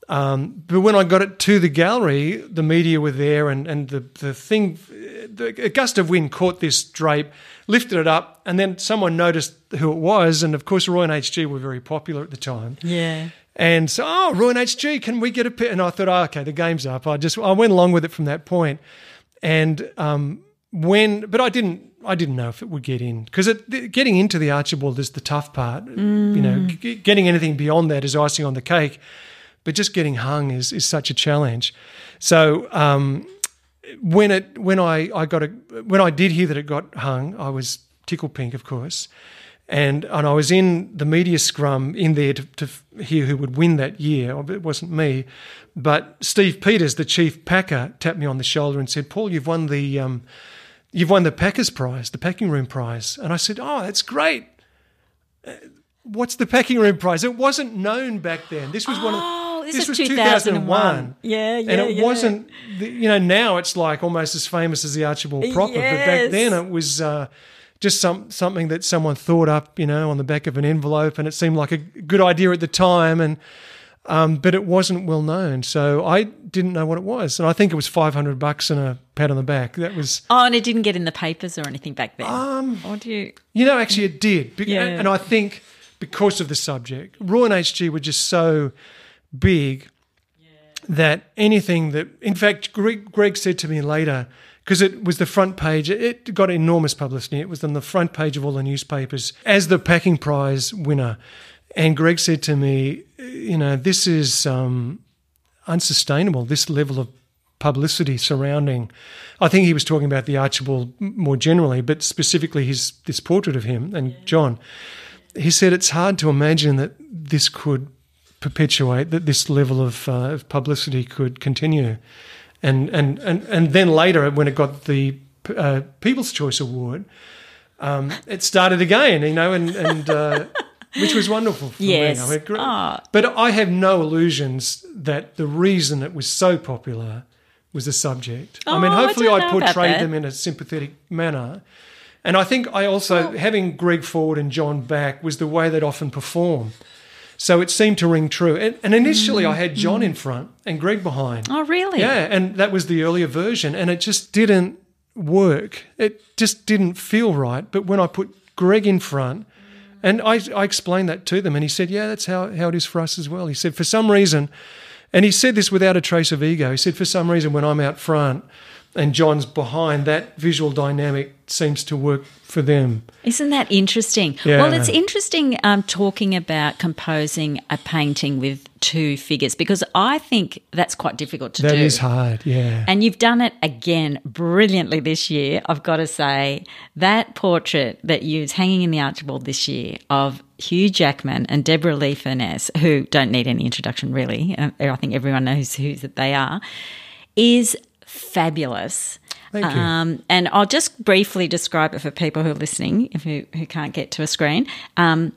um, but when I got it to the gallery, the media were there, and, and the, the thing, the, a gust of wind caught this drape, lifted it up, and then someone noticed who it was. And of course, Roy and HG were very popular at the time. yeah. And so, oh, Roy and HG, can we get a pit? And I thought, oh, okay, the game's up. I just I went along with it from that point. And um, when, but I didn't. I didn't know if it would get in because getting into the Archibald is the tough part. You know, g- getting anything beyond that is icing on the cake but just getting hung is, is such a challenge. So um, when it when I, I got a when I did hear that it got hung, I was tickle pink, of course, and and I was in the media scrum in there to, to hear who would win that year. It wasn't me, but Steve Peters, the chief packer, tapped me on the shoulder and said, "Paul, you've won the um, you've won the Packers Prize, the Packing Room Prize," and I said, "Oh, that's great." Uh, What's the packing room prize? It wasn't known back then. This was one of Oh, this, this was was 2001. Yeah, yeah, and it yeah. wasn't the- you know now it's like almost as famous as the Archibald proper but back then it was uh, just some something that someone thought up you know on the back of an envelope and it seemed like a good idea at the time and um, but it wasn't well known so I didn't know what it was and I think it was 500 bucks and a pat on the back that was Oh, and it didn't get in the papers or anything back then. Um, or do you? you know actually it did Yeah. and I think because of the subject Roy and HG were just so big that anything that, in fact, Greg, Greg said to me later, because it was the front page, it got enormous publicity. It was on the front page of all the newspapers as the packing prize winner. And Greg said to me, you know, this is um, unsustainable, this level of publicity surrounding. I think he was talking about the Archibald more generally, but specifically his this portrait of him and John. He said it's hard to imagine that this could perpetuate that this level of, uh, of publicity could continue, and, and and and then later when it got the uh, People's Choice Award, um, it started again, you know, and, and uh, which was wonderful for Yes. me. I great. Oh. But I have no illusions that the reason it was so popular was the subject. Oh, I mean, Oh, I hopefully I, portrayed them in a sympathetic manner. And I think I also, having Greg Ford and John back, was the way they'd often perform. So it seemed to ring true. And, and initially I had John in front and Greg behind. Mm. Oh, really? Yeah, and that was the earlier version, and it just didn't work. It just didn't feel right. But when I put Greg in front, and I, I explained that to them, and he said, Yeah, that's how, how it is for us as well. He said, For some reason, and he said this without a trace of ego, he said, For some reason, when I'm out front and John's behind, that visual dynamic seems to work for them. Isn't that interesting? Yeah. Well, it's interesting um, talking about composing a painting with two figures because I think that's quite difficult to That do. is hard, yeah. And you've done it again brilliantly this year. I've got to say that portrait that you was hanging in the Archibald this year of Hugh Jackman and Deborra-Lee Furness, who don't need any introduction really, uh, I think everyone knows who that they are, is fabulous. Thank you. Um, and I'll just briefly describe it for people who are listening, if who, who can't get to a screen. Um,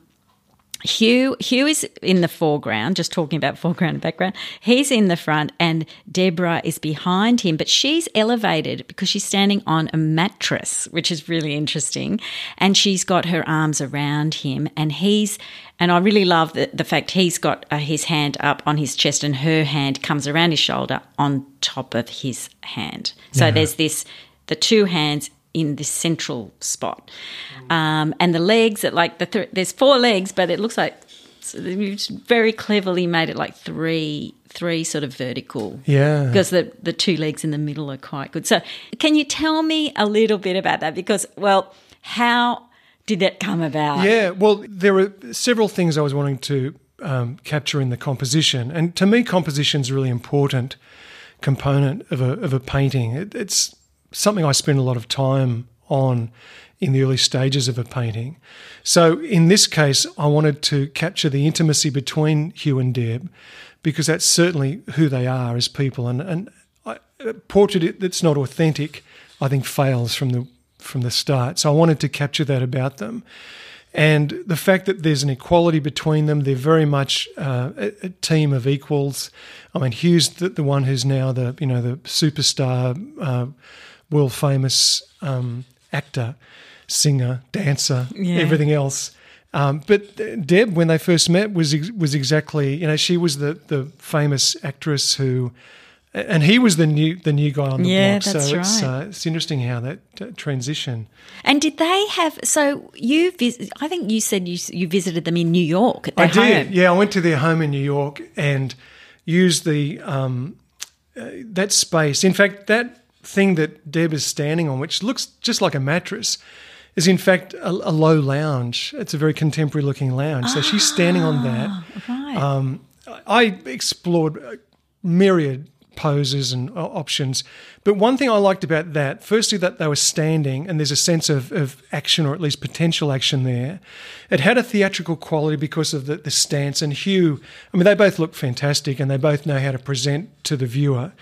Hugh Hugh is in the foreground, just talking about foreground and background. He's in the front, and Deborah is behind him, but she's elevated because she's standing on a mattress, which is really interesting. And she's got her arms around him, and he's and I really love the, the fact he's got uh, his hand up on his chest, and her hand comes around his shoulder on top of his hand. So there's this the two hands in this central spot. Um, and the legs, at like the th- there's four legs, but it looks like so very cleverly made it like three three sort of vertical. Yeah. Because the the two legs in the middle are quite good. So can you tell me a little bit about that? Because well, how did that come about? Yeah, well, there were several things I was wanting to um, capture in the composition, and to me, composition is a really important component of a of a painting. It, it's something I spend a lot of time on in the early stages of a painting. So in this case, I wanted to capture the intimacy between Hugh and Deb, because that's certainly who they are as people, and and I, a portrait that's not authentic, I think, fails from the from the start. So I wanted to capture that about them. And the fact that there's an equality between them, they're very much uh, a, a team of equals. I mean, Hugh's the, the one who's now the you know the superstar, uh, world famous um, actor, singer, dancer, Yeah. everything else. Um, but Deb, when they first met, was was exactly you know she was the the famous actress who, and he was the new the new guy on the Yeah, block. that's so it's right. uh, it's interesting how that uh, transition. And did they have? So you, vis- I think you said you you visited them in New York at their I did. Yeah, I went to their home in New York and used the um, uh, that space. In fact, that thing that Deb is standing on, which looks just like a mattress, is in fact a, a low lounge. It's a very contemporary looking lounge. So she's standing on that. Right. Um, I explored myriad poses and uh, options, but one thing I liked about that, firstly, that they were standing and there's a sense of, of action or at least potential action there. It had a theatrical quality because of the, the stance. And Hugh, I mean, they both look fantastic and they both know how to present to the viewer.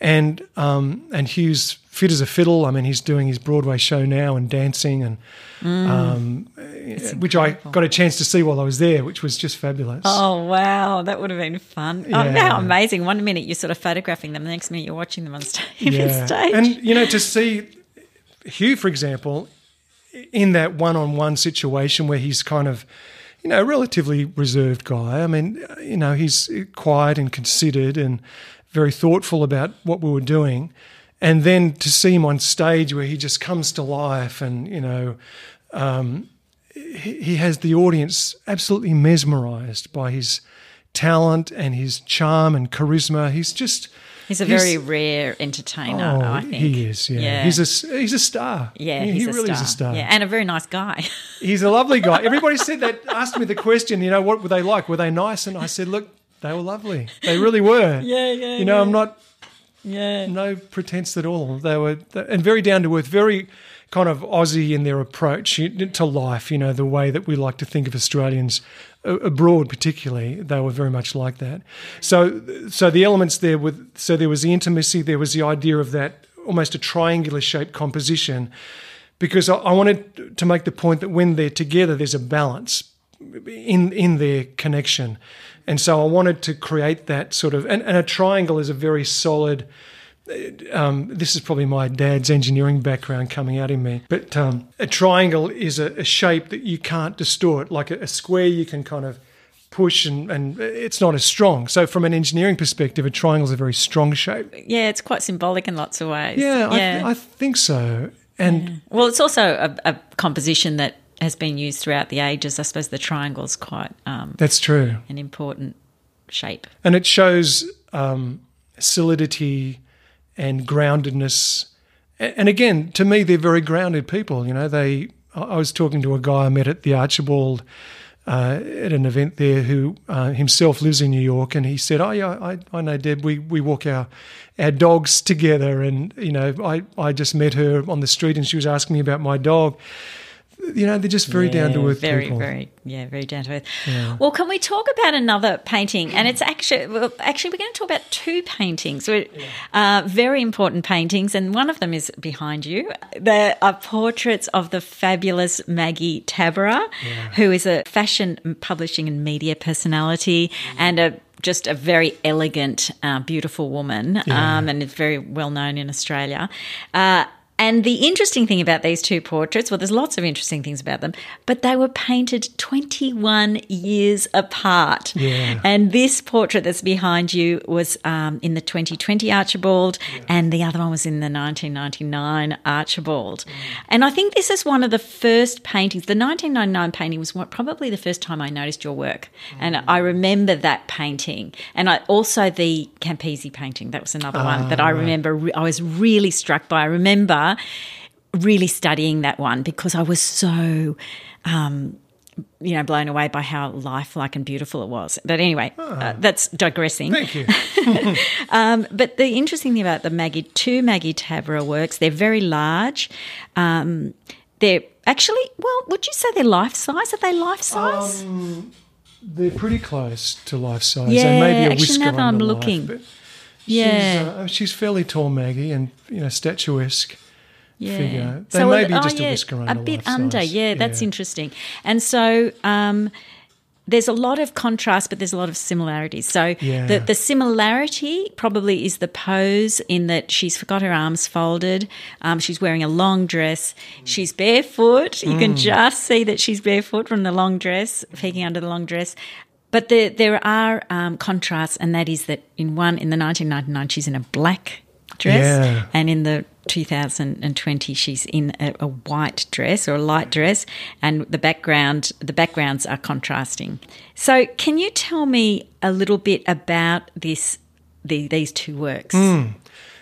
And um, and Hugh's fit as a fiddle. I mean, he's doing his Broadway show now and dancing, and um, which I got a chance to see while I was there, which was just fabulous. Oh wow, that would have been fun! Oh, how amazing! One minute you're sort of photographing them, the next minute you're watching them on stage. yeah. stage. And you know, to see Hugh, for example, in that one-on-one situation where he's kind of, you know, a relatively reserved guy. I mean, you know, he's quiet and considered and very thoughtful about what we were doing. And then to see him on stage where he just comes to life and, you know, um, he, he has the audience absolutely mesmerized by his talent and his charm and charisma. He's just he's a he's- very rare entertainer, Oh, I think. he is. Yeah, Yeah. he's a he's a star. Yeah, he, he's he really star. is a star. Yeah, and a very nice guy. He's a lovely guy. Everybody said that. Asked me the question. You know, what were they like? Were they nice? And I said, look, they were lovely. They really were. Yeah, yeah, You know, I'm not yeah. no pretense at all. They were and very down to earth, very kind of Aussie in their approach to life. You know, the way that we like to think of Australians abroad, particularly, they were very much like that. So, so the elements there with so there was the intimacy, there was the idea of that almost a triangular shaped composition because I, I wanted to make the point that when they're together, there's a balance in in their connection, and so I wanted to create that sort of and, and a triangle is a very solid. Um, this is probably my dad's engineering background coming out in me, but um, a triangle is a, a, shape that you can't distort. Like a, a square, you can kind of push and, and it's not as strong. So from an engineering perspective, a triangle is a very strong shape. Yeah, it's quite symbolic in lots of ways. Yeah, yeah. I, I think so. And yeah. well, it's also a, a, composition that has been used throughout the ages. I suppose the triangle is quite um, that's true an important shape, and it shows um, solidity and groundedness. And again, to me, they're very grounded people. You know, they. I was talking to a guy I met at the Archibald uh, at an event there who uh, himself lives in New York, and he said, "Oh yeah, I, I know Deb. We we walk our our dogs together, and you know, I I just met her on the street, and she was asking me about my dog." You know, they're just very yeah, down to earth. Very, people. very, yeah, very down to earth. Yeah. Well, can we talk about another painting? And it's actually, well, actually, we're going to talk about two paintings, uh, very important paintings, and one of them is behind you. They are portraits of the fabulous Maggie Tabberer, yeah. who is a fashion publishing and media personality and a just a very elegant, uh, beautiful woman, yeah. um, and is very well known in Australia. Uh, and the interesting thing about these two portraits, well, there's lots of interesting things about them, but they were painted 21 years apart. Yeah. And this portrait that's behind you was um, in the 2020 Archibald, yeah. and the other one was in the 1999 Archibald. Mm. And I think this is one of the first paintings. The 1999 painting was probably the first time I noticed your work. Mm. And I remember that painting. And I also the Campisi painting, that was another one that I ah, remember. I was really struck by. I remember really studying that one because I was so. Um, you know, blown away by how lifelike and beautiful it was. But anyway, oh. uh, that's digressing. Thank you. um, but the interesting thing about the Maggie, two Maggie Tabberer works, they're very large. Um, they're actually, well, would you say they're life size? Are they life size? Um, they're pretty close to life size. Yeah, maybe a actually, now that I'm looking. Life, yeah, she's, uh, she's, fairly tall, Maggie, and you know, statuesque yeah. figure. They so may be oh, just yeah, a whisker under. A bit under, yeah, that's interesting. And so um, there's a lot of contrast, but there's a lot of similarities. So yeah. the, the similarity probably is the pose in that she's got her arms folded. Um, she's wearing a long dress. She's barefoot. You mm. can just see that she's barefoot from the long dress, peeking under the long dress. But the, there are um, contrasts, and that is that in one, in the 1999, she's in a black dress, yeah. and in the 2020 she's in a, a, white dress or a light dress and the background the backgrounds are contrasting. So can you tell me a little bit about this the, these two works? Mm.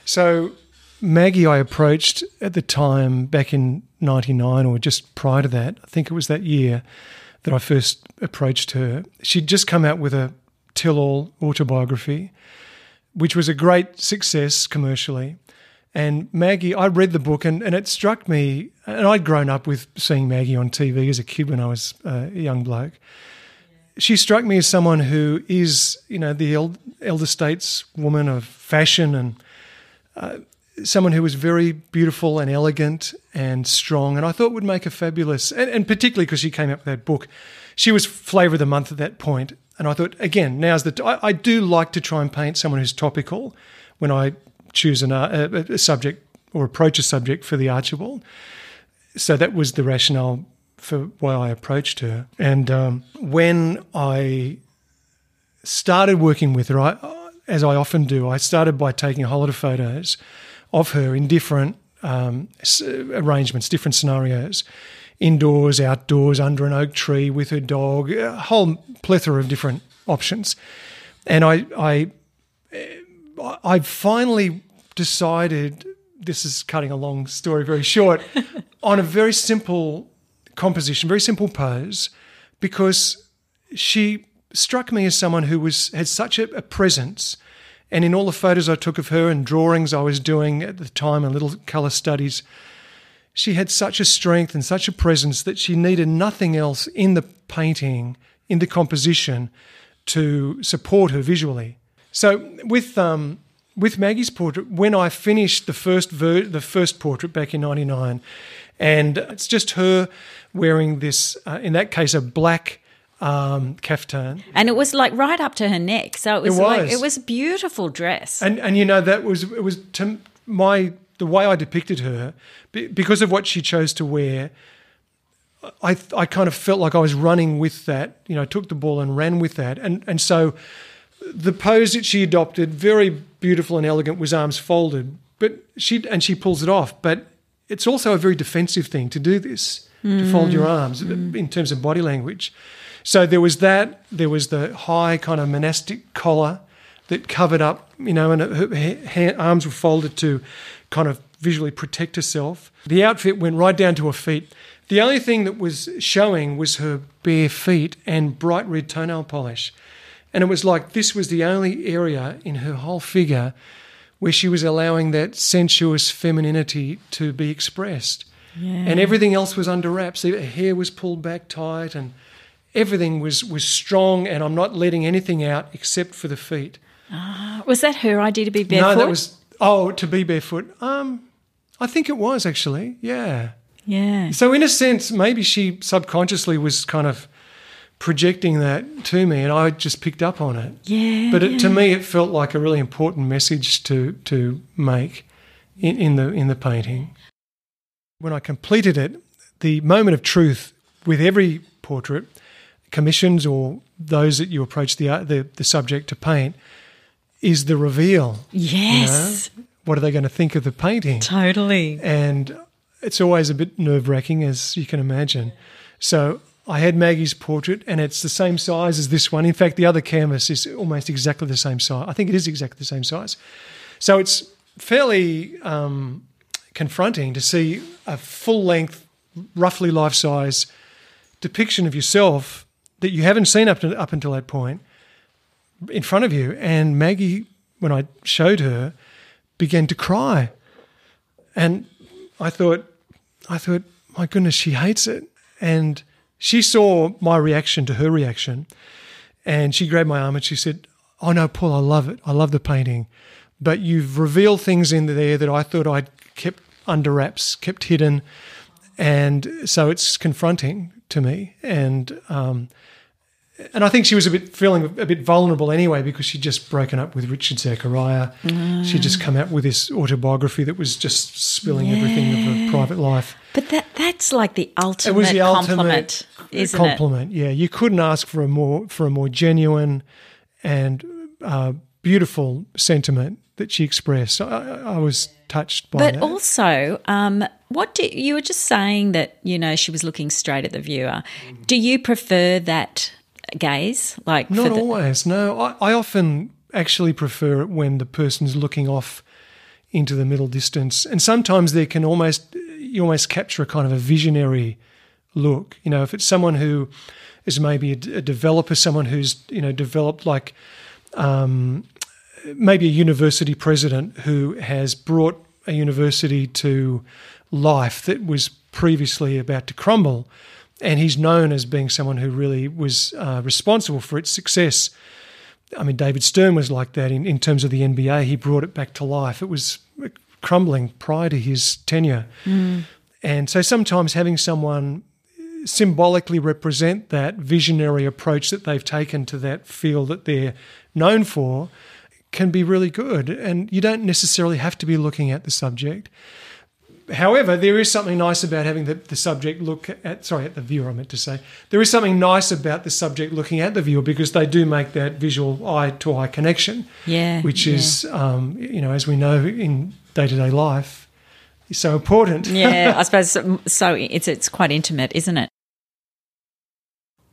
so maggie i approached at the time back in 99 or just prior to that i think it was that year that i first approached her. She'd just come out with a tell-all autobiography which was a great success commercially and Maggie, I read the book and, and it struck me, and I'd grown up with seeing Maggie on TV as a kid when I was a young bloke. She struck me as someone who is, you know, the elder states woman of fashion and uh, someone who was very beautiful and elegant and strong. And I thought would make a fabulous, and, and particularly because she came up with that book, she was flavour of the month at that point. And I thought, again, now's the. T- I, I do like to try and paint someone who's topical when I choose an, a, a subject or approach a subject for the Archibald. So that was the rationale for why I approached her. And um, when I started working with her, I, as I often do, I started by taking a whole lot of photos of her in different um, arrangements, different scenarios indoors, outdoors, under an oak tree with her dog, a whole plethora of different options. And I, I, I finally decided this is cutting a long story very short on a very simple composition, very simple pose, because she struck me as someone who was had such a, a, presence. And in all the photos I took of her and drawings I was doing at the time and little colour studies, she had such a strength and such a presence that she needed nothing else in the painting, in the composition, to support her visually. So with um, with Maggie's portrait, when I finished the first ver- the first portrait back in '99, and it's just her wearing this, uh, in that case, a black um, caftan. And it was like right up to her neck. So it was, It like was. it was a beautiful dress. And and you know that was it was to my the way I depicted her because of what she chose to wear. I I kind of felt like I was running with that. You know, I took the ball and ran with that, and and so the pose that she adopted, very beautiful and elegant, was arms folded. But she and she pulls it off. But it's also a very defensive thing to do this to fold your mm. arms uh, mm. in terms of body language. So there was that. There was the high kind of monastic collar that covered up, you know, and her ha- arms were folded to kind of visually protect herself. The outfit went right down to her feet. The only thing that was showing was her bare feet and bright red toenail polish. And it was like this was the only area in her whole figure where she was allowing that sensuous femininity to be expressed. And everything else was under wraps. Her hair was pulled back tight and everything was, was strong and I'm not letting anything out except for the feet. was that her idea to be barefoot? No, that was oh, to be barefoot. Um I think it was actually. Yeah. yeah. So in a sense, maybe she subconsciously was kind of projecting that to me and I just picked up on it. Yeah. But it, to me, it felt like a really important message to to make in, in the in the painting. When I completed it, the moment of truth with every portrait, commissions or those that you approach the art- the, the subject to paint, is the reveal. yes. What are they going to think of the painting? Totally. and it's always a bit nerve wracking, as you can imagine. So I had Maggie's portrait, and it's the same size as this one. In fact, the other canvas is almost exactly the same size. I think it is exactly the same size. So it's fairly um, confronting to see a full length, roughly life size depiction of yourself that you haven't seen up to, up until that point in front of you. And Maggie, when I showed her, began to cry. And I thought, I thought, my goodness, she hates it. And she saw my reaction to her reaction. And she grabbed my arm and she said, Oh no, Paul, I love it. I love the painting. But you've revealed things in there that I thought I'd kept under wraps, kept hidden. And so it's confronting to me. And um, and I think she was a bit feeling a bit vulnerable anyway because she'd just broken up with Richard Zachariah. She'd just come out with this autobiography that was just spilling everything of her private life. But that that's like the ultimate It was the compliment, ultimate isn't compliment. Yeah, you couldn't ask for a more for a more genuine and uh, beautiful sentiment that she expressed. I, I was touched by it. But that. also, um, what do you were just saying that you know she was looking straight at the viewer? Do you prefer that gaze, like Not the, always. No, I, I often actually prefer it when the person's looking off into the middle distance, and sometimes there can almost you almost capture a kind of a visionary look. You know, if it's someone who is maybe a developer, someone who's you know developed like um, maybe a university president who has brought a university to life that was previously about to crumble. And he's known as being someone who really was uh, responsible for its success. I mean, David Stern was like that in, in terms of the NBA. He brought it back to life. It was crumbling prior to his tenure. And so sometimes having someone symbolically represent that visionary approach that they've taken to that field that they're known for can be really good. And you don't necessarily have to be looking at the subject. However, there is something nice about having the, the subject look at, sorry, at the viewer, I meant to say. There is something nice about the subject looking at the viewer because they do make that visual eye to eye connection, yeah, which yeah. is, um, you know, as we know in day to day life, is so important. yeah, I suppose so, so. It's it's quite intimate, isn't it?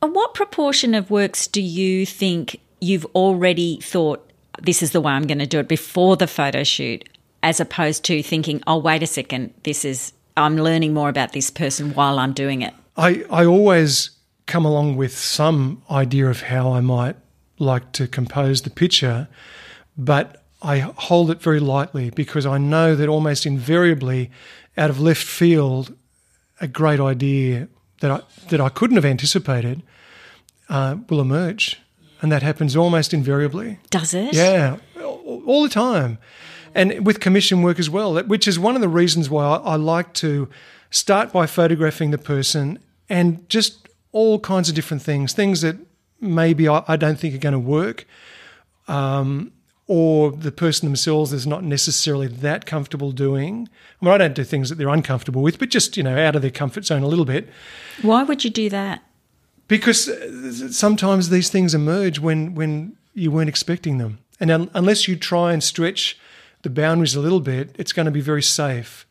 And what proportion of works do you think you've already thought this is the way I'm going to do it before the photo shoot, as opposed to thinking, oh wait a second, this is I'm learning more about this person while I'm doing it. I, I always come along with some idea of how I might like to compose the picture, but I hold it very lightly because I know that almost invariably, out of left field, a great idea that I that I couldn't have anticipated uh, will emerge, and that happens almost invariably. Does it? Yeah, all the time, and with commission work as well. Which is one of the reasons why I, I like to start by photographing the person and just all kinds of different things, things that maybe I, I don't think are going to work. Um, or the person themselves is not necessarily that comfortable doing. I mean, I don't do things that they're uncomfortable with, but just, you know, out of their comfort zone a little bit. Why would you do that? Because uh, sometimes these things emerge when, when you weren't expecting them. And un- unless you try and stretch the boundaries a little bit, it's going to be very safe.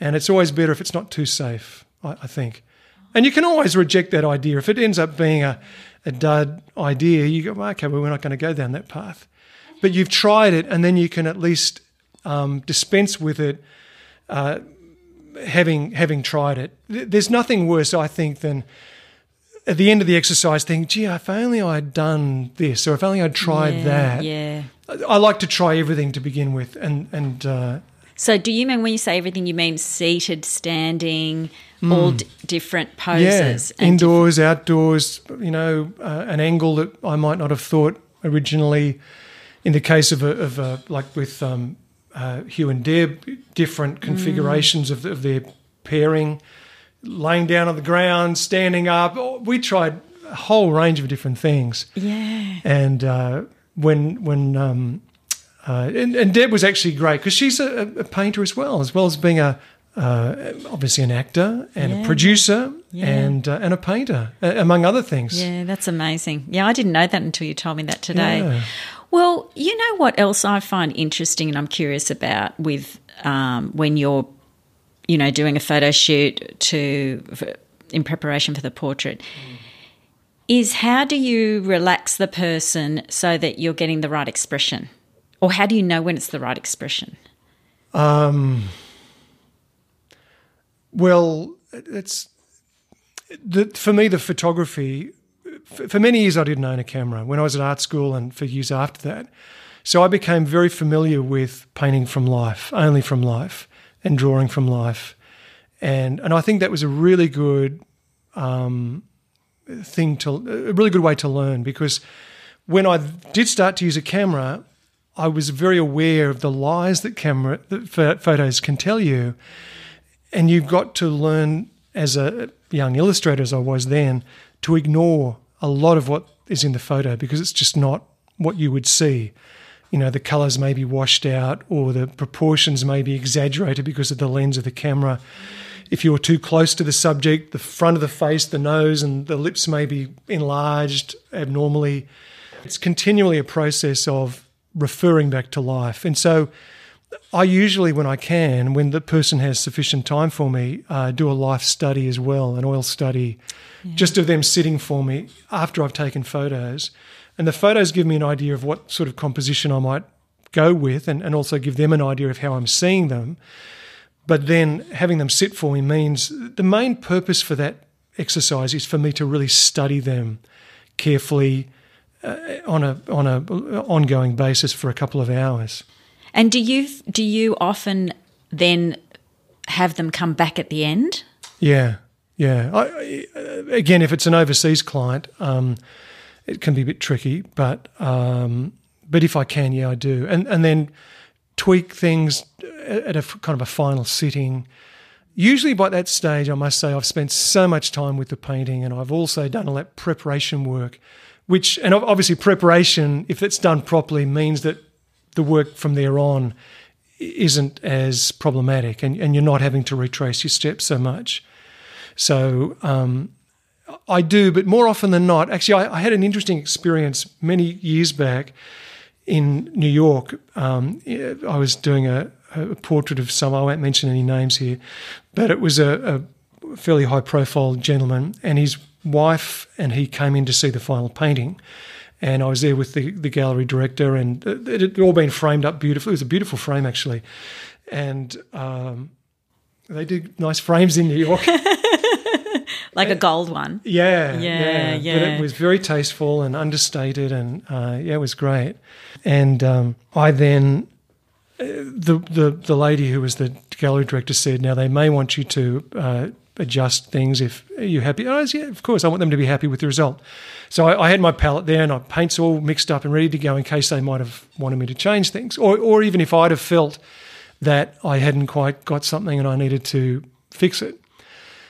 And it's always better if it's not too safe, I, I think. And you can always reject that idea. If it ends up being a, a dud idea, you go, well, okay, well, we're not going to go down that path but you've tried it, and then you can at least um, dispense with it, uh, having having tried it. There's nothing worse, I think, than at the end of the exercise thinking, "Gee, if only I'd done this, or if only I'd tried yeah, that." Yeah. I like to try everything to begin with, and and. Uh, so, do you mean when you say everything, you mean seated, standing, mm. all d- different poses? Yeah, indoors, different- outdoors. You know, uh, an angle that I might not have thought originally in the case of a, of a like with um, uh, Hugh and Deb, different configurations mm. of, of their pairing, laying down on the ground, standing up. We tried a whole range of different things. Yeah. And uh, when when um, uh, and, and, Deb was actually great because she's a, a, painter as well, as well as being a uh, obviously an actor and yeah. a producer yeah. and uh, and a painter, among other things. Yeah, that's amazing. Yeah, I didn't know that until you told me that today. Yeah. Well, you know what else I find interesting and I'm curious about with um, when you're, you know, doing a photo shoot to in preparation for the portrait. Mm. Is how do you relax the person so that you're getting the right expression? Or how do you know when it's the right expression? Um, well, it's the, for me, the photography for many years, I didn't own a camera when I was at art school and for years after that. So I became very familiar with painting from life, only from life, and drawing from life. And, and I think that was a really good um, thing to, a really good way to learn because when I did start to use a camera, I was very aware of the lies that camera that photos can tell you, and you've got to learn as a young illustrator as I was then to ignore a lot of what is in the photo because it's just not what you would see. You know, the colors may be washed out or the proportions may be exaggerated because of the lens of the camera. If you're too close to the subject, the front of the face, the nose, and the lips may be enlarged abnormally. It's continually a process of referring back to life. And so I usually, when I can, when the person has sufficient time for me, uh, do a life study as well, an oil study just of them sitting for me after I've taken photos. And the photos give me an idea of what sort of composition I might go with and, and also give them an idea of how I'm seeing them. But then having them sit for me means the main purpose for that exercise is for me to really study them carefully uh, on a on a ongoing basis for a couple of hours. And do you do you often then have them come back at the end? Yeah. Yeah. I, again, if it's an overseas client, um, it can be a bit tricky, but um, but if I can, yeah, I do, and and then tweak things at a kind of a final sitting. Usually by that stage, I must say I've spent so much time with the painting, and I've also done all that preparation work, which and obviously preparation, if it's done properly, means that the work from there on isn't as problematic, and, and you're not having to retrace your steps so much. So um, I do, but more often than not, actually, I, I, had an interesting experience many years back in New York. Um, I was doing a, a, portrait of some, I won't mention any names here, but it was a, a fairly high profile gentleman, and his wife and he came in to see the final painting. And I was there with the, the gallery director, and it had all been framed up beautifully. It was a beautiful frame, actually. And um, they do nice frames in New York. like a gold one. Yeah, yeah, yeah. But it was very tasteful and understated, and uh, yeah, it was great. And um, I then, uh, the the the lady who was the gallery director said, now they may want you to uh, adjust things if you're happy. Oh, yeah, of course, I want them to be happy with the result. So I, I had my palette there and I paints all mixed up and ready to go in case they might have wanted me to change things, or or even if I'd have felt that I hadn't quite got something and I needed to fix it.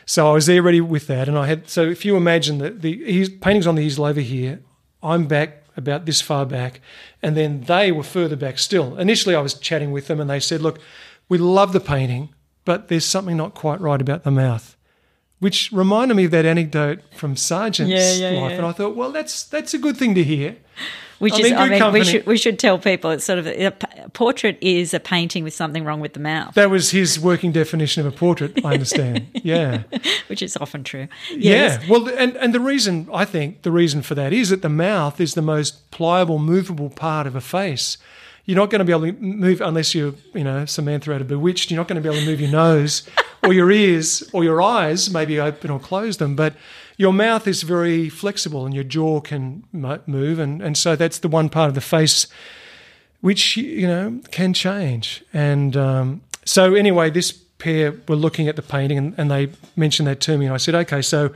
So I was there ready with that, and I had. So if you imagine that the paintings on the easel over here, I'm back about this far back, and then they were further back still. Initially, I was chatting with them, and they said, "Look, we love the painting, but there's something not quite right about the mouth." Which reminded me of that anecdote from Sargent's Yeah, yeah, life, yeah. and I thought, well, that's that's a good thing to hear. Which I'm is, I mean, company. we should we should tell people it's sort of a, a portrait is a painting with something wrong with the mouth, That was his working definition of a portrait. I understand. yeah. which is often true. Yes. Yeah. Well, and, and the reason, I think, the reason for that is that the mouth is the most pliable, movable part of a face. You're not going to be able to move unless you're, you know, Samantha out of Bewitched. You're not going to be able to move your nose or your ears or your eyes, maybe open or close them. But your mouth is very flexible and your jaw can move. And, and so that's the one part of the face which you know can change. And um, so anyway, this pair were looking at the painting, and, and they mentioned that to me, and I said, okay, so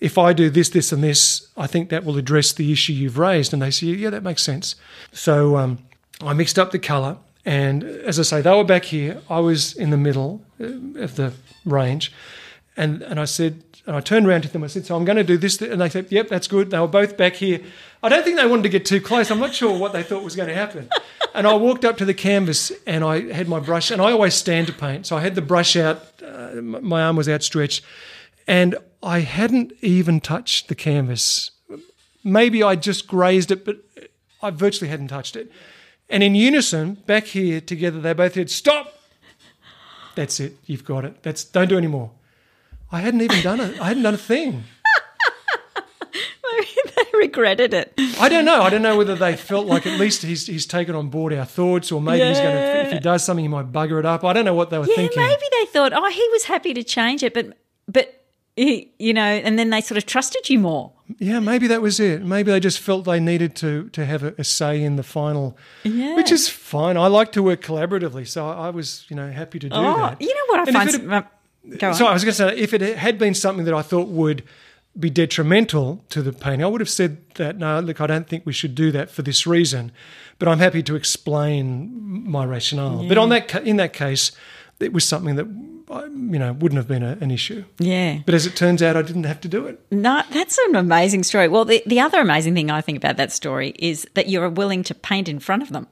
if I do this, this, and this, I think that will address the issue you've raised. And they said, yeah, that makes sense. So um, I mixed up the colour, and as I say, they were back here. I was in the middle uh, of the range, and and I said, and I turned around to them. I said, "So I'm going to do this," and they said, "Yep, that's good." They were both back here. I don't think they wanted to get too close. I'm not sure what they thought was going to happen. And I walked up to the canvas, and I had my brush, and I always stand to paint, so I had the brush out. Uh, my arm was outstretched, and I hadn't even touched the canvas. Maybe I just grazed it, but I virtually hadn't touched it. And in unison, back here together, they both said, "Stop." That's it. You've got it. That's don't do any more. I hadn't even done it. I hadn't done a thing. they regretted it. I don't know. I don't know whether they felt like at least he's he's taken on board our thoughts, or maybe he's going to if he does something, he might bugger it up. I don't know what they were Yeah, thinking. maybe they thought, oh, he was happy to change it, but but he, you know, and then they sort of trusted you more. Yeah, maybe that was it. Maybe they just felt they needed to to have a, a say in the final, Yeah. which is fine. I like to work collaboratively, so I, I was you know happy to do Oh, that. you know what I And find? it- uh, go on. So I was going to say, if it had been something that I thought would be detrimental to the painting, I would have said that no, look, I don't think we should do that for this reason. But I'm happy to explain my rationale. But on that, in that case, it was something that I- you know wouldn't have been a, an issue. yeah. But as it turns out, I didn't have to do it. No, that's an amazing story. Well, the, the other amazing thing I think about that story is that you're willing to paint in front of them.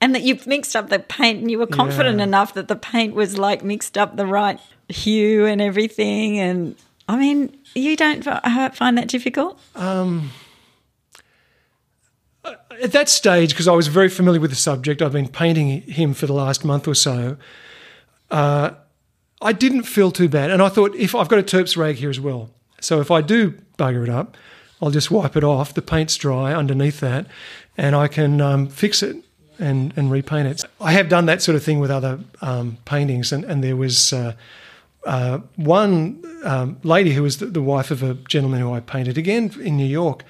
And that you've mixed up the paint and you were confident Yeah. enough that the paint was like mixed up the right hue and everything. And I mean, you don't uh, find that difficult? Um, uh, at that stage, because I was very familiar with the subject, I've been painting him for the last month or so. Uh, I didn't feel too bad, and I thought if I've got a turps rag here as well, so if I do bugger it up, I'll just wipe it off. The paint's dry underneath that, and I can um, fix it and and repaint it. I have done that sort of thing with other um, paintings, and and there was. Uh, uh, one um, lady who was the, the wife of a gentleman who I painted again in New York,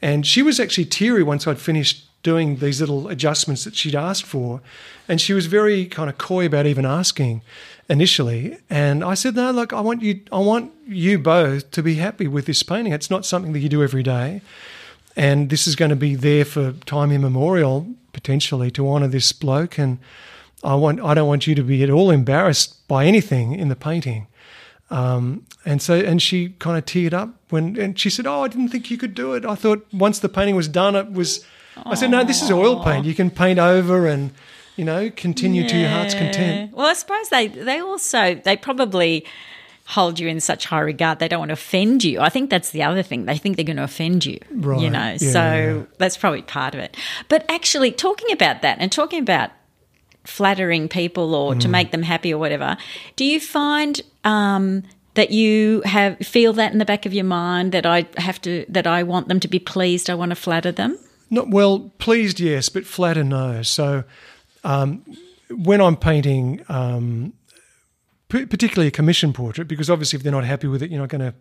and she was actually teary once I'd finished doing these little adjustments that she'd asked for, and she was very kind of coy about even asking initially. And I said, "No, look, I want you, I want you both to be happy with this painting. It's not something that you do every day, and this is going to be there for time immemorial, potentially to honour this bloke and." I want I don't want you to be at all embarrassed by anything in the painting. Um, and so and she kind of teared up when and she said, "Oh, I didn't think you could do it. I thought once the painting was done, it was." I said, "No, this is oil paint. You can paint over and you know continue to your heart's content." Well, I suppose they they also they probably hold you in such high regard they don't want to offend you. I think that's the other thing. They think they're going to offend you. You know. Yeah, so yeah. that's probably part of it. But actually talking about that and talking about flattering people or Mm. to make them happy or whatever, do you find um that you have feel that in the back of your mind that I have to that I want them to be pleased, I want to flatter them? Not well pleased, yes, but flatter no. So um, when I'm painting, um, p- particularly a commission portrait, because obviously if they're not happy with it, you're not going to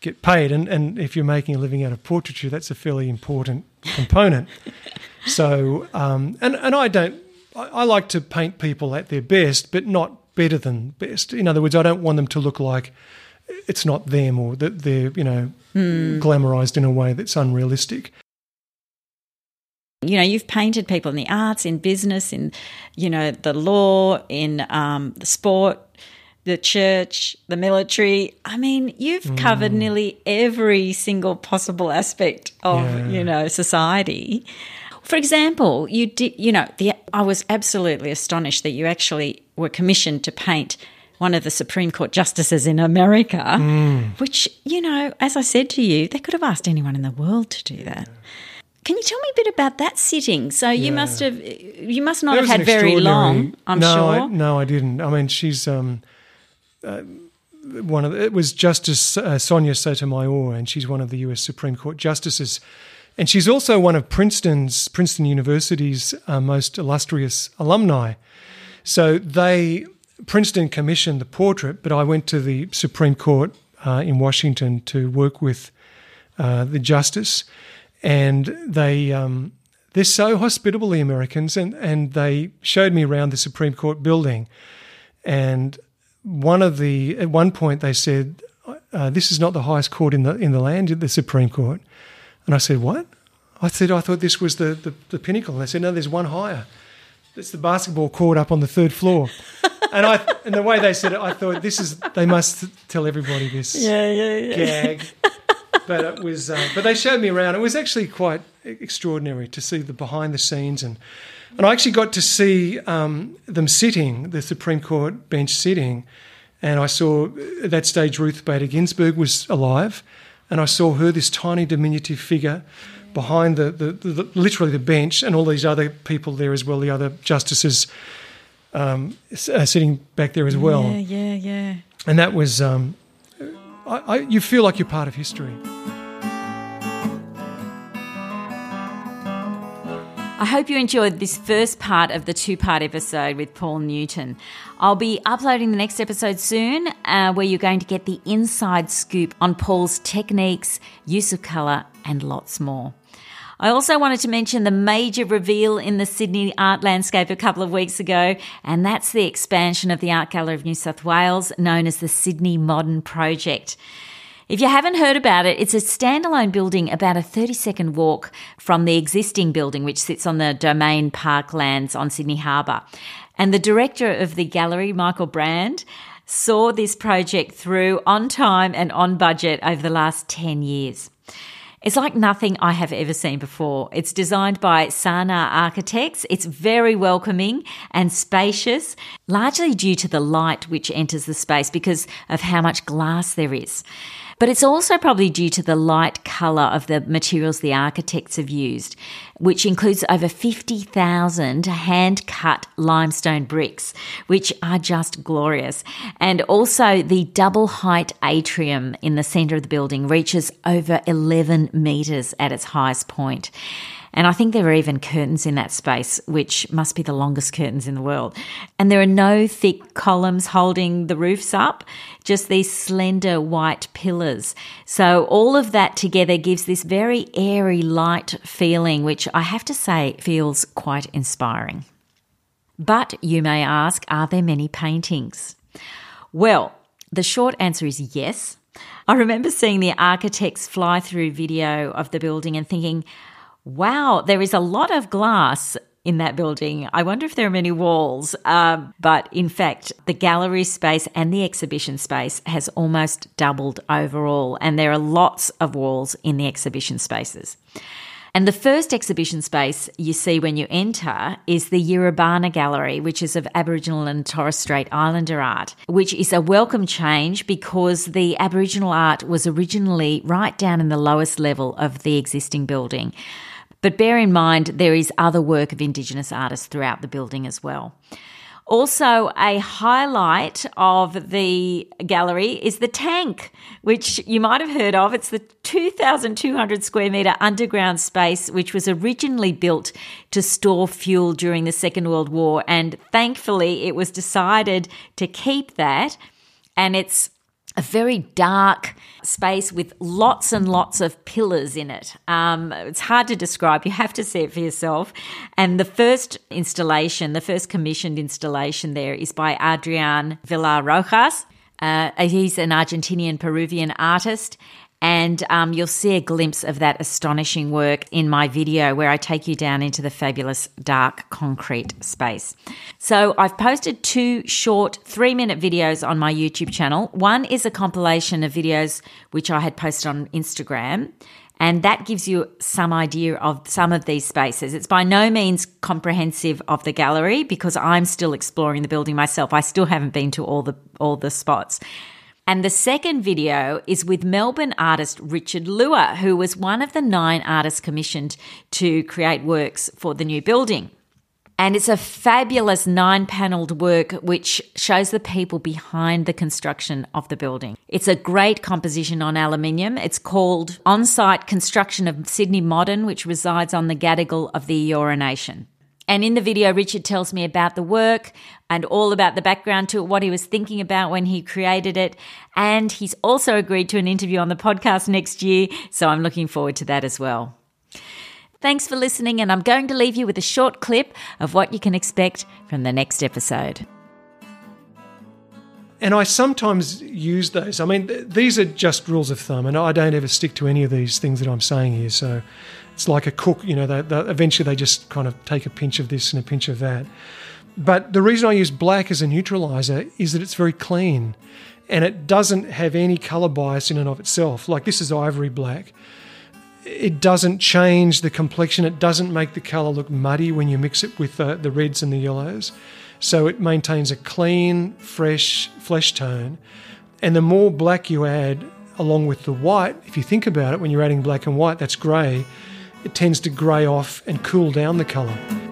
get paid. And, and if you're making a living out of portraiture, that's a fairly important component. so um, and and I don't. I, I like to paint people at their best, but not better than best. In other words, I don't want them to look like it's not them or that they're you know glamorized in a way that's unrealistic. You know, you've painted people in the arts, in business, in you know the law, in um, the sport, the church, the military. I mean, you've covered nearly every single possible aspect of Yeah. you know society. For example, you did. You know, the I was absolutely astonished that you actually were commissioned to paint one of the Supreme Court justices in America, which you know, as I said to you, they could have asked anyone in the world to do that. Can you tell me a bit about that sitting? So you Yeah. must have, you must not have had very long. I'm no, sure. I, no, I didn't. I mean, she's um, uh, one of the, it was Justice uh, Sonia Sotomayor, and she's one of the U.S. Supreme Court justices, and she's also one of Princeton's Princeton University's uh, most illustrious alumni. So they Princeton commissioned the portrait, but I went to the Supreme Court uh, in Washington to work with uh, the justice, and they um, they're so hospitable, the Americans, and and they showed me around the Supreme Court building, and one of the at one point they said, uh, "This is not the highest court in the in the land, the Supreme Court," and I said, "What?" I said, "I thought this was the the, the pinnacle." And they said, "No, there's one higher." It's the basketball court up on the third floor. and I and the way they said it, I thought this is they must tell everybody this yeah, yeah, yeah. gag. but it was, uh, but they showed me around. It was actually quite extraordinary to see the behind the scenes, and and I actually got to see um, them sitting, the Supreme Court bench sitting, and I saw at that stage Ruth Bader Ginsburg was alive, and I saw her, this tiny diminutive figure. Behind the, the, the, the literally the bench, and all these other people there as well, the other justices um, s- uh, sitting back there as well Yeah, yeah, yeah. and that was um, I, I, you feel like you're part of history. I hope you enjoyed this first part of the two part episode with Paul Newton. I'll be uploading the next episode soon, uh, where you're going to get the inside scoop on Paul's techniques, use of colour, and lots more. I also wanted to mention the major reveal in the Sydney art landscape a couple of weeks ago, and that's the expansion of the Art Gallery of New South Wales, known as the Sydney Modern Project. If you haven't heard about it, it's a standalone building about a 30 second walk from the existing building, which sits on the Domain Parklands on Sydney Harbour. And the director of the gallery, Michael Brand, saw this project through on time and on budget over the last 10 years. It's like nothing I have ever seen before. It's designed by SANAA Architects. It's very welcoming and spacious, largely due to the light which enters the space because of how much glass there is. But it's also probably due to the light colour of the materials the architects have used, which includes over 50,000 hand cut limestone bricks, which are just glorious. And also, the double height atrium in the centre of the building reaches over 11 metres at its highest point. And I think there are even curtains in that space, which must be the longest curtains in the world. And there are no thick columns holding the roofs up, just these slender white pillars. So all of that together gives this very airy, light feeling, which I have to say feels quite inspiring. But you may ask, are there many paintings? Well, the short answer is yes. I remember seeing the architect's fly through video of the building and thinking, wow, there is a lot of glass in that building. I wonder if there are many walls. Um, but in fact, the gallery space and the exhibition space has almost doubled overall, and there are lots of walls in the exhibition spaces. And the first exhibition space you see when you enter is the Yiribana Gallery, which is of Aboriginal and Torres Strait Islander art, which is a welcome change because the Aboriginal art was originally right down in the lowest level of the existing building. But bear in mind, there is other work of Indigenous artists throughout the building as well. Also, a highlight of the gallery is the tank, which you might have heard of. It's the 2,200 square metre underground space, which was originally built to store fuel during the Second World War. And thankfully, it was decided to keep that. And it's a very dark space with lots and lots of pillars in it. Um, it's hard to describe. You have to see it for yourself. And the first installation, the first commissioned installation there is by Adrian Villar Rojas. Uh, he's an Argentinian Peruvian artist. And um, you'll see a glimpse of that astonishing work in my video where I take you down into the fabulous dark concrete space. So, I've posted two short three minute videos on my YouTube channel. One is a compilation of videos which I had posted on Instagram. And that gives you some idea of some of these spaces. It's by no means comprehensive of the gallery because I'm still exploring the building myself. I still haven't been to all the all the spots. And the second video is with Melbourne artist Richard Lewer, who was one of the nine artists commissioned to create works for the new building. And it's a fabulous nine panelled work which shows the people behind the construction of the building. It's a great composition on aluminium. It's called On Site Construction of Sydney Modern, which resides on the Gadigal of the Eora Nation. And in the video, Richard tells me about the work and all about the background to it, what he was thinking about when he created it. And he's also agreed to an interview on the podcast next year. So I'm looking forward to that as well. Thanks for listening, and I'm going to leave you with a short clip of what you can expect from the next episode. And I sometimes use those. I mean, th- these are just rules of thumb, and I don't ever stick to any of these things that I'm saying here. So it's like a cook, you know, they, they, eventually they just kind of take a pinch of this and a pinch of that. But the reason I use black as a neutralizer is that it's very clean and it doesn't have any color bias in and of itself. Like this is ivory black. It doesn't change the complexion, it doesn't make the color look muddy when you mix it with the, the reds and the yellows. So it maintains a clean, fresh flesh tone. And the more black you add, along with the white, if you think about it, when you're adding black and white, that's grey it tends to grey off and cool down the colour.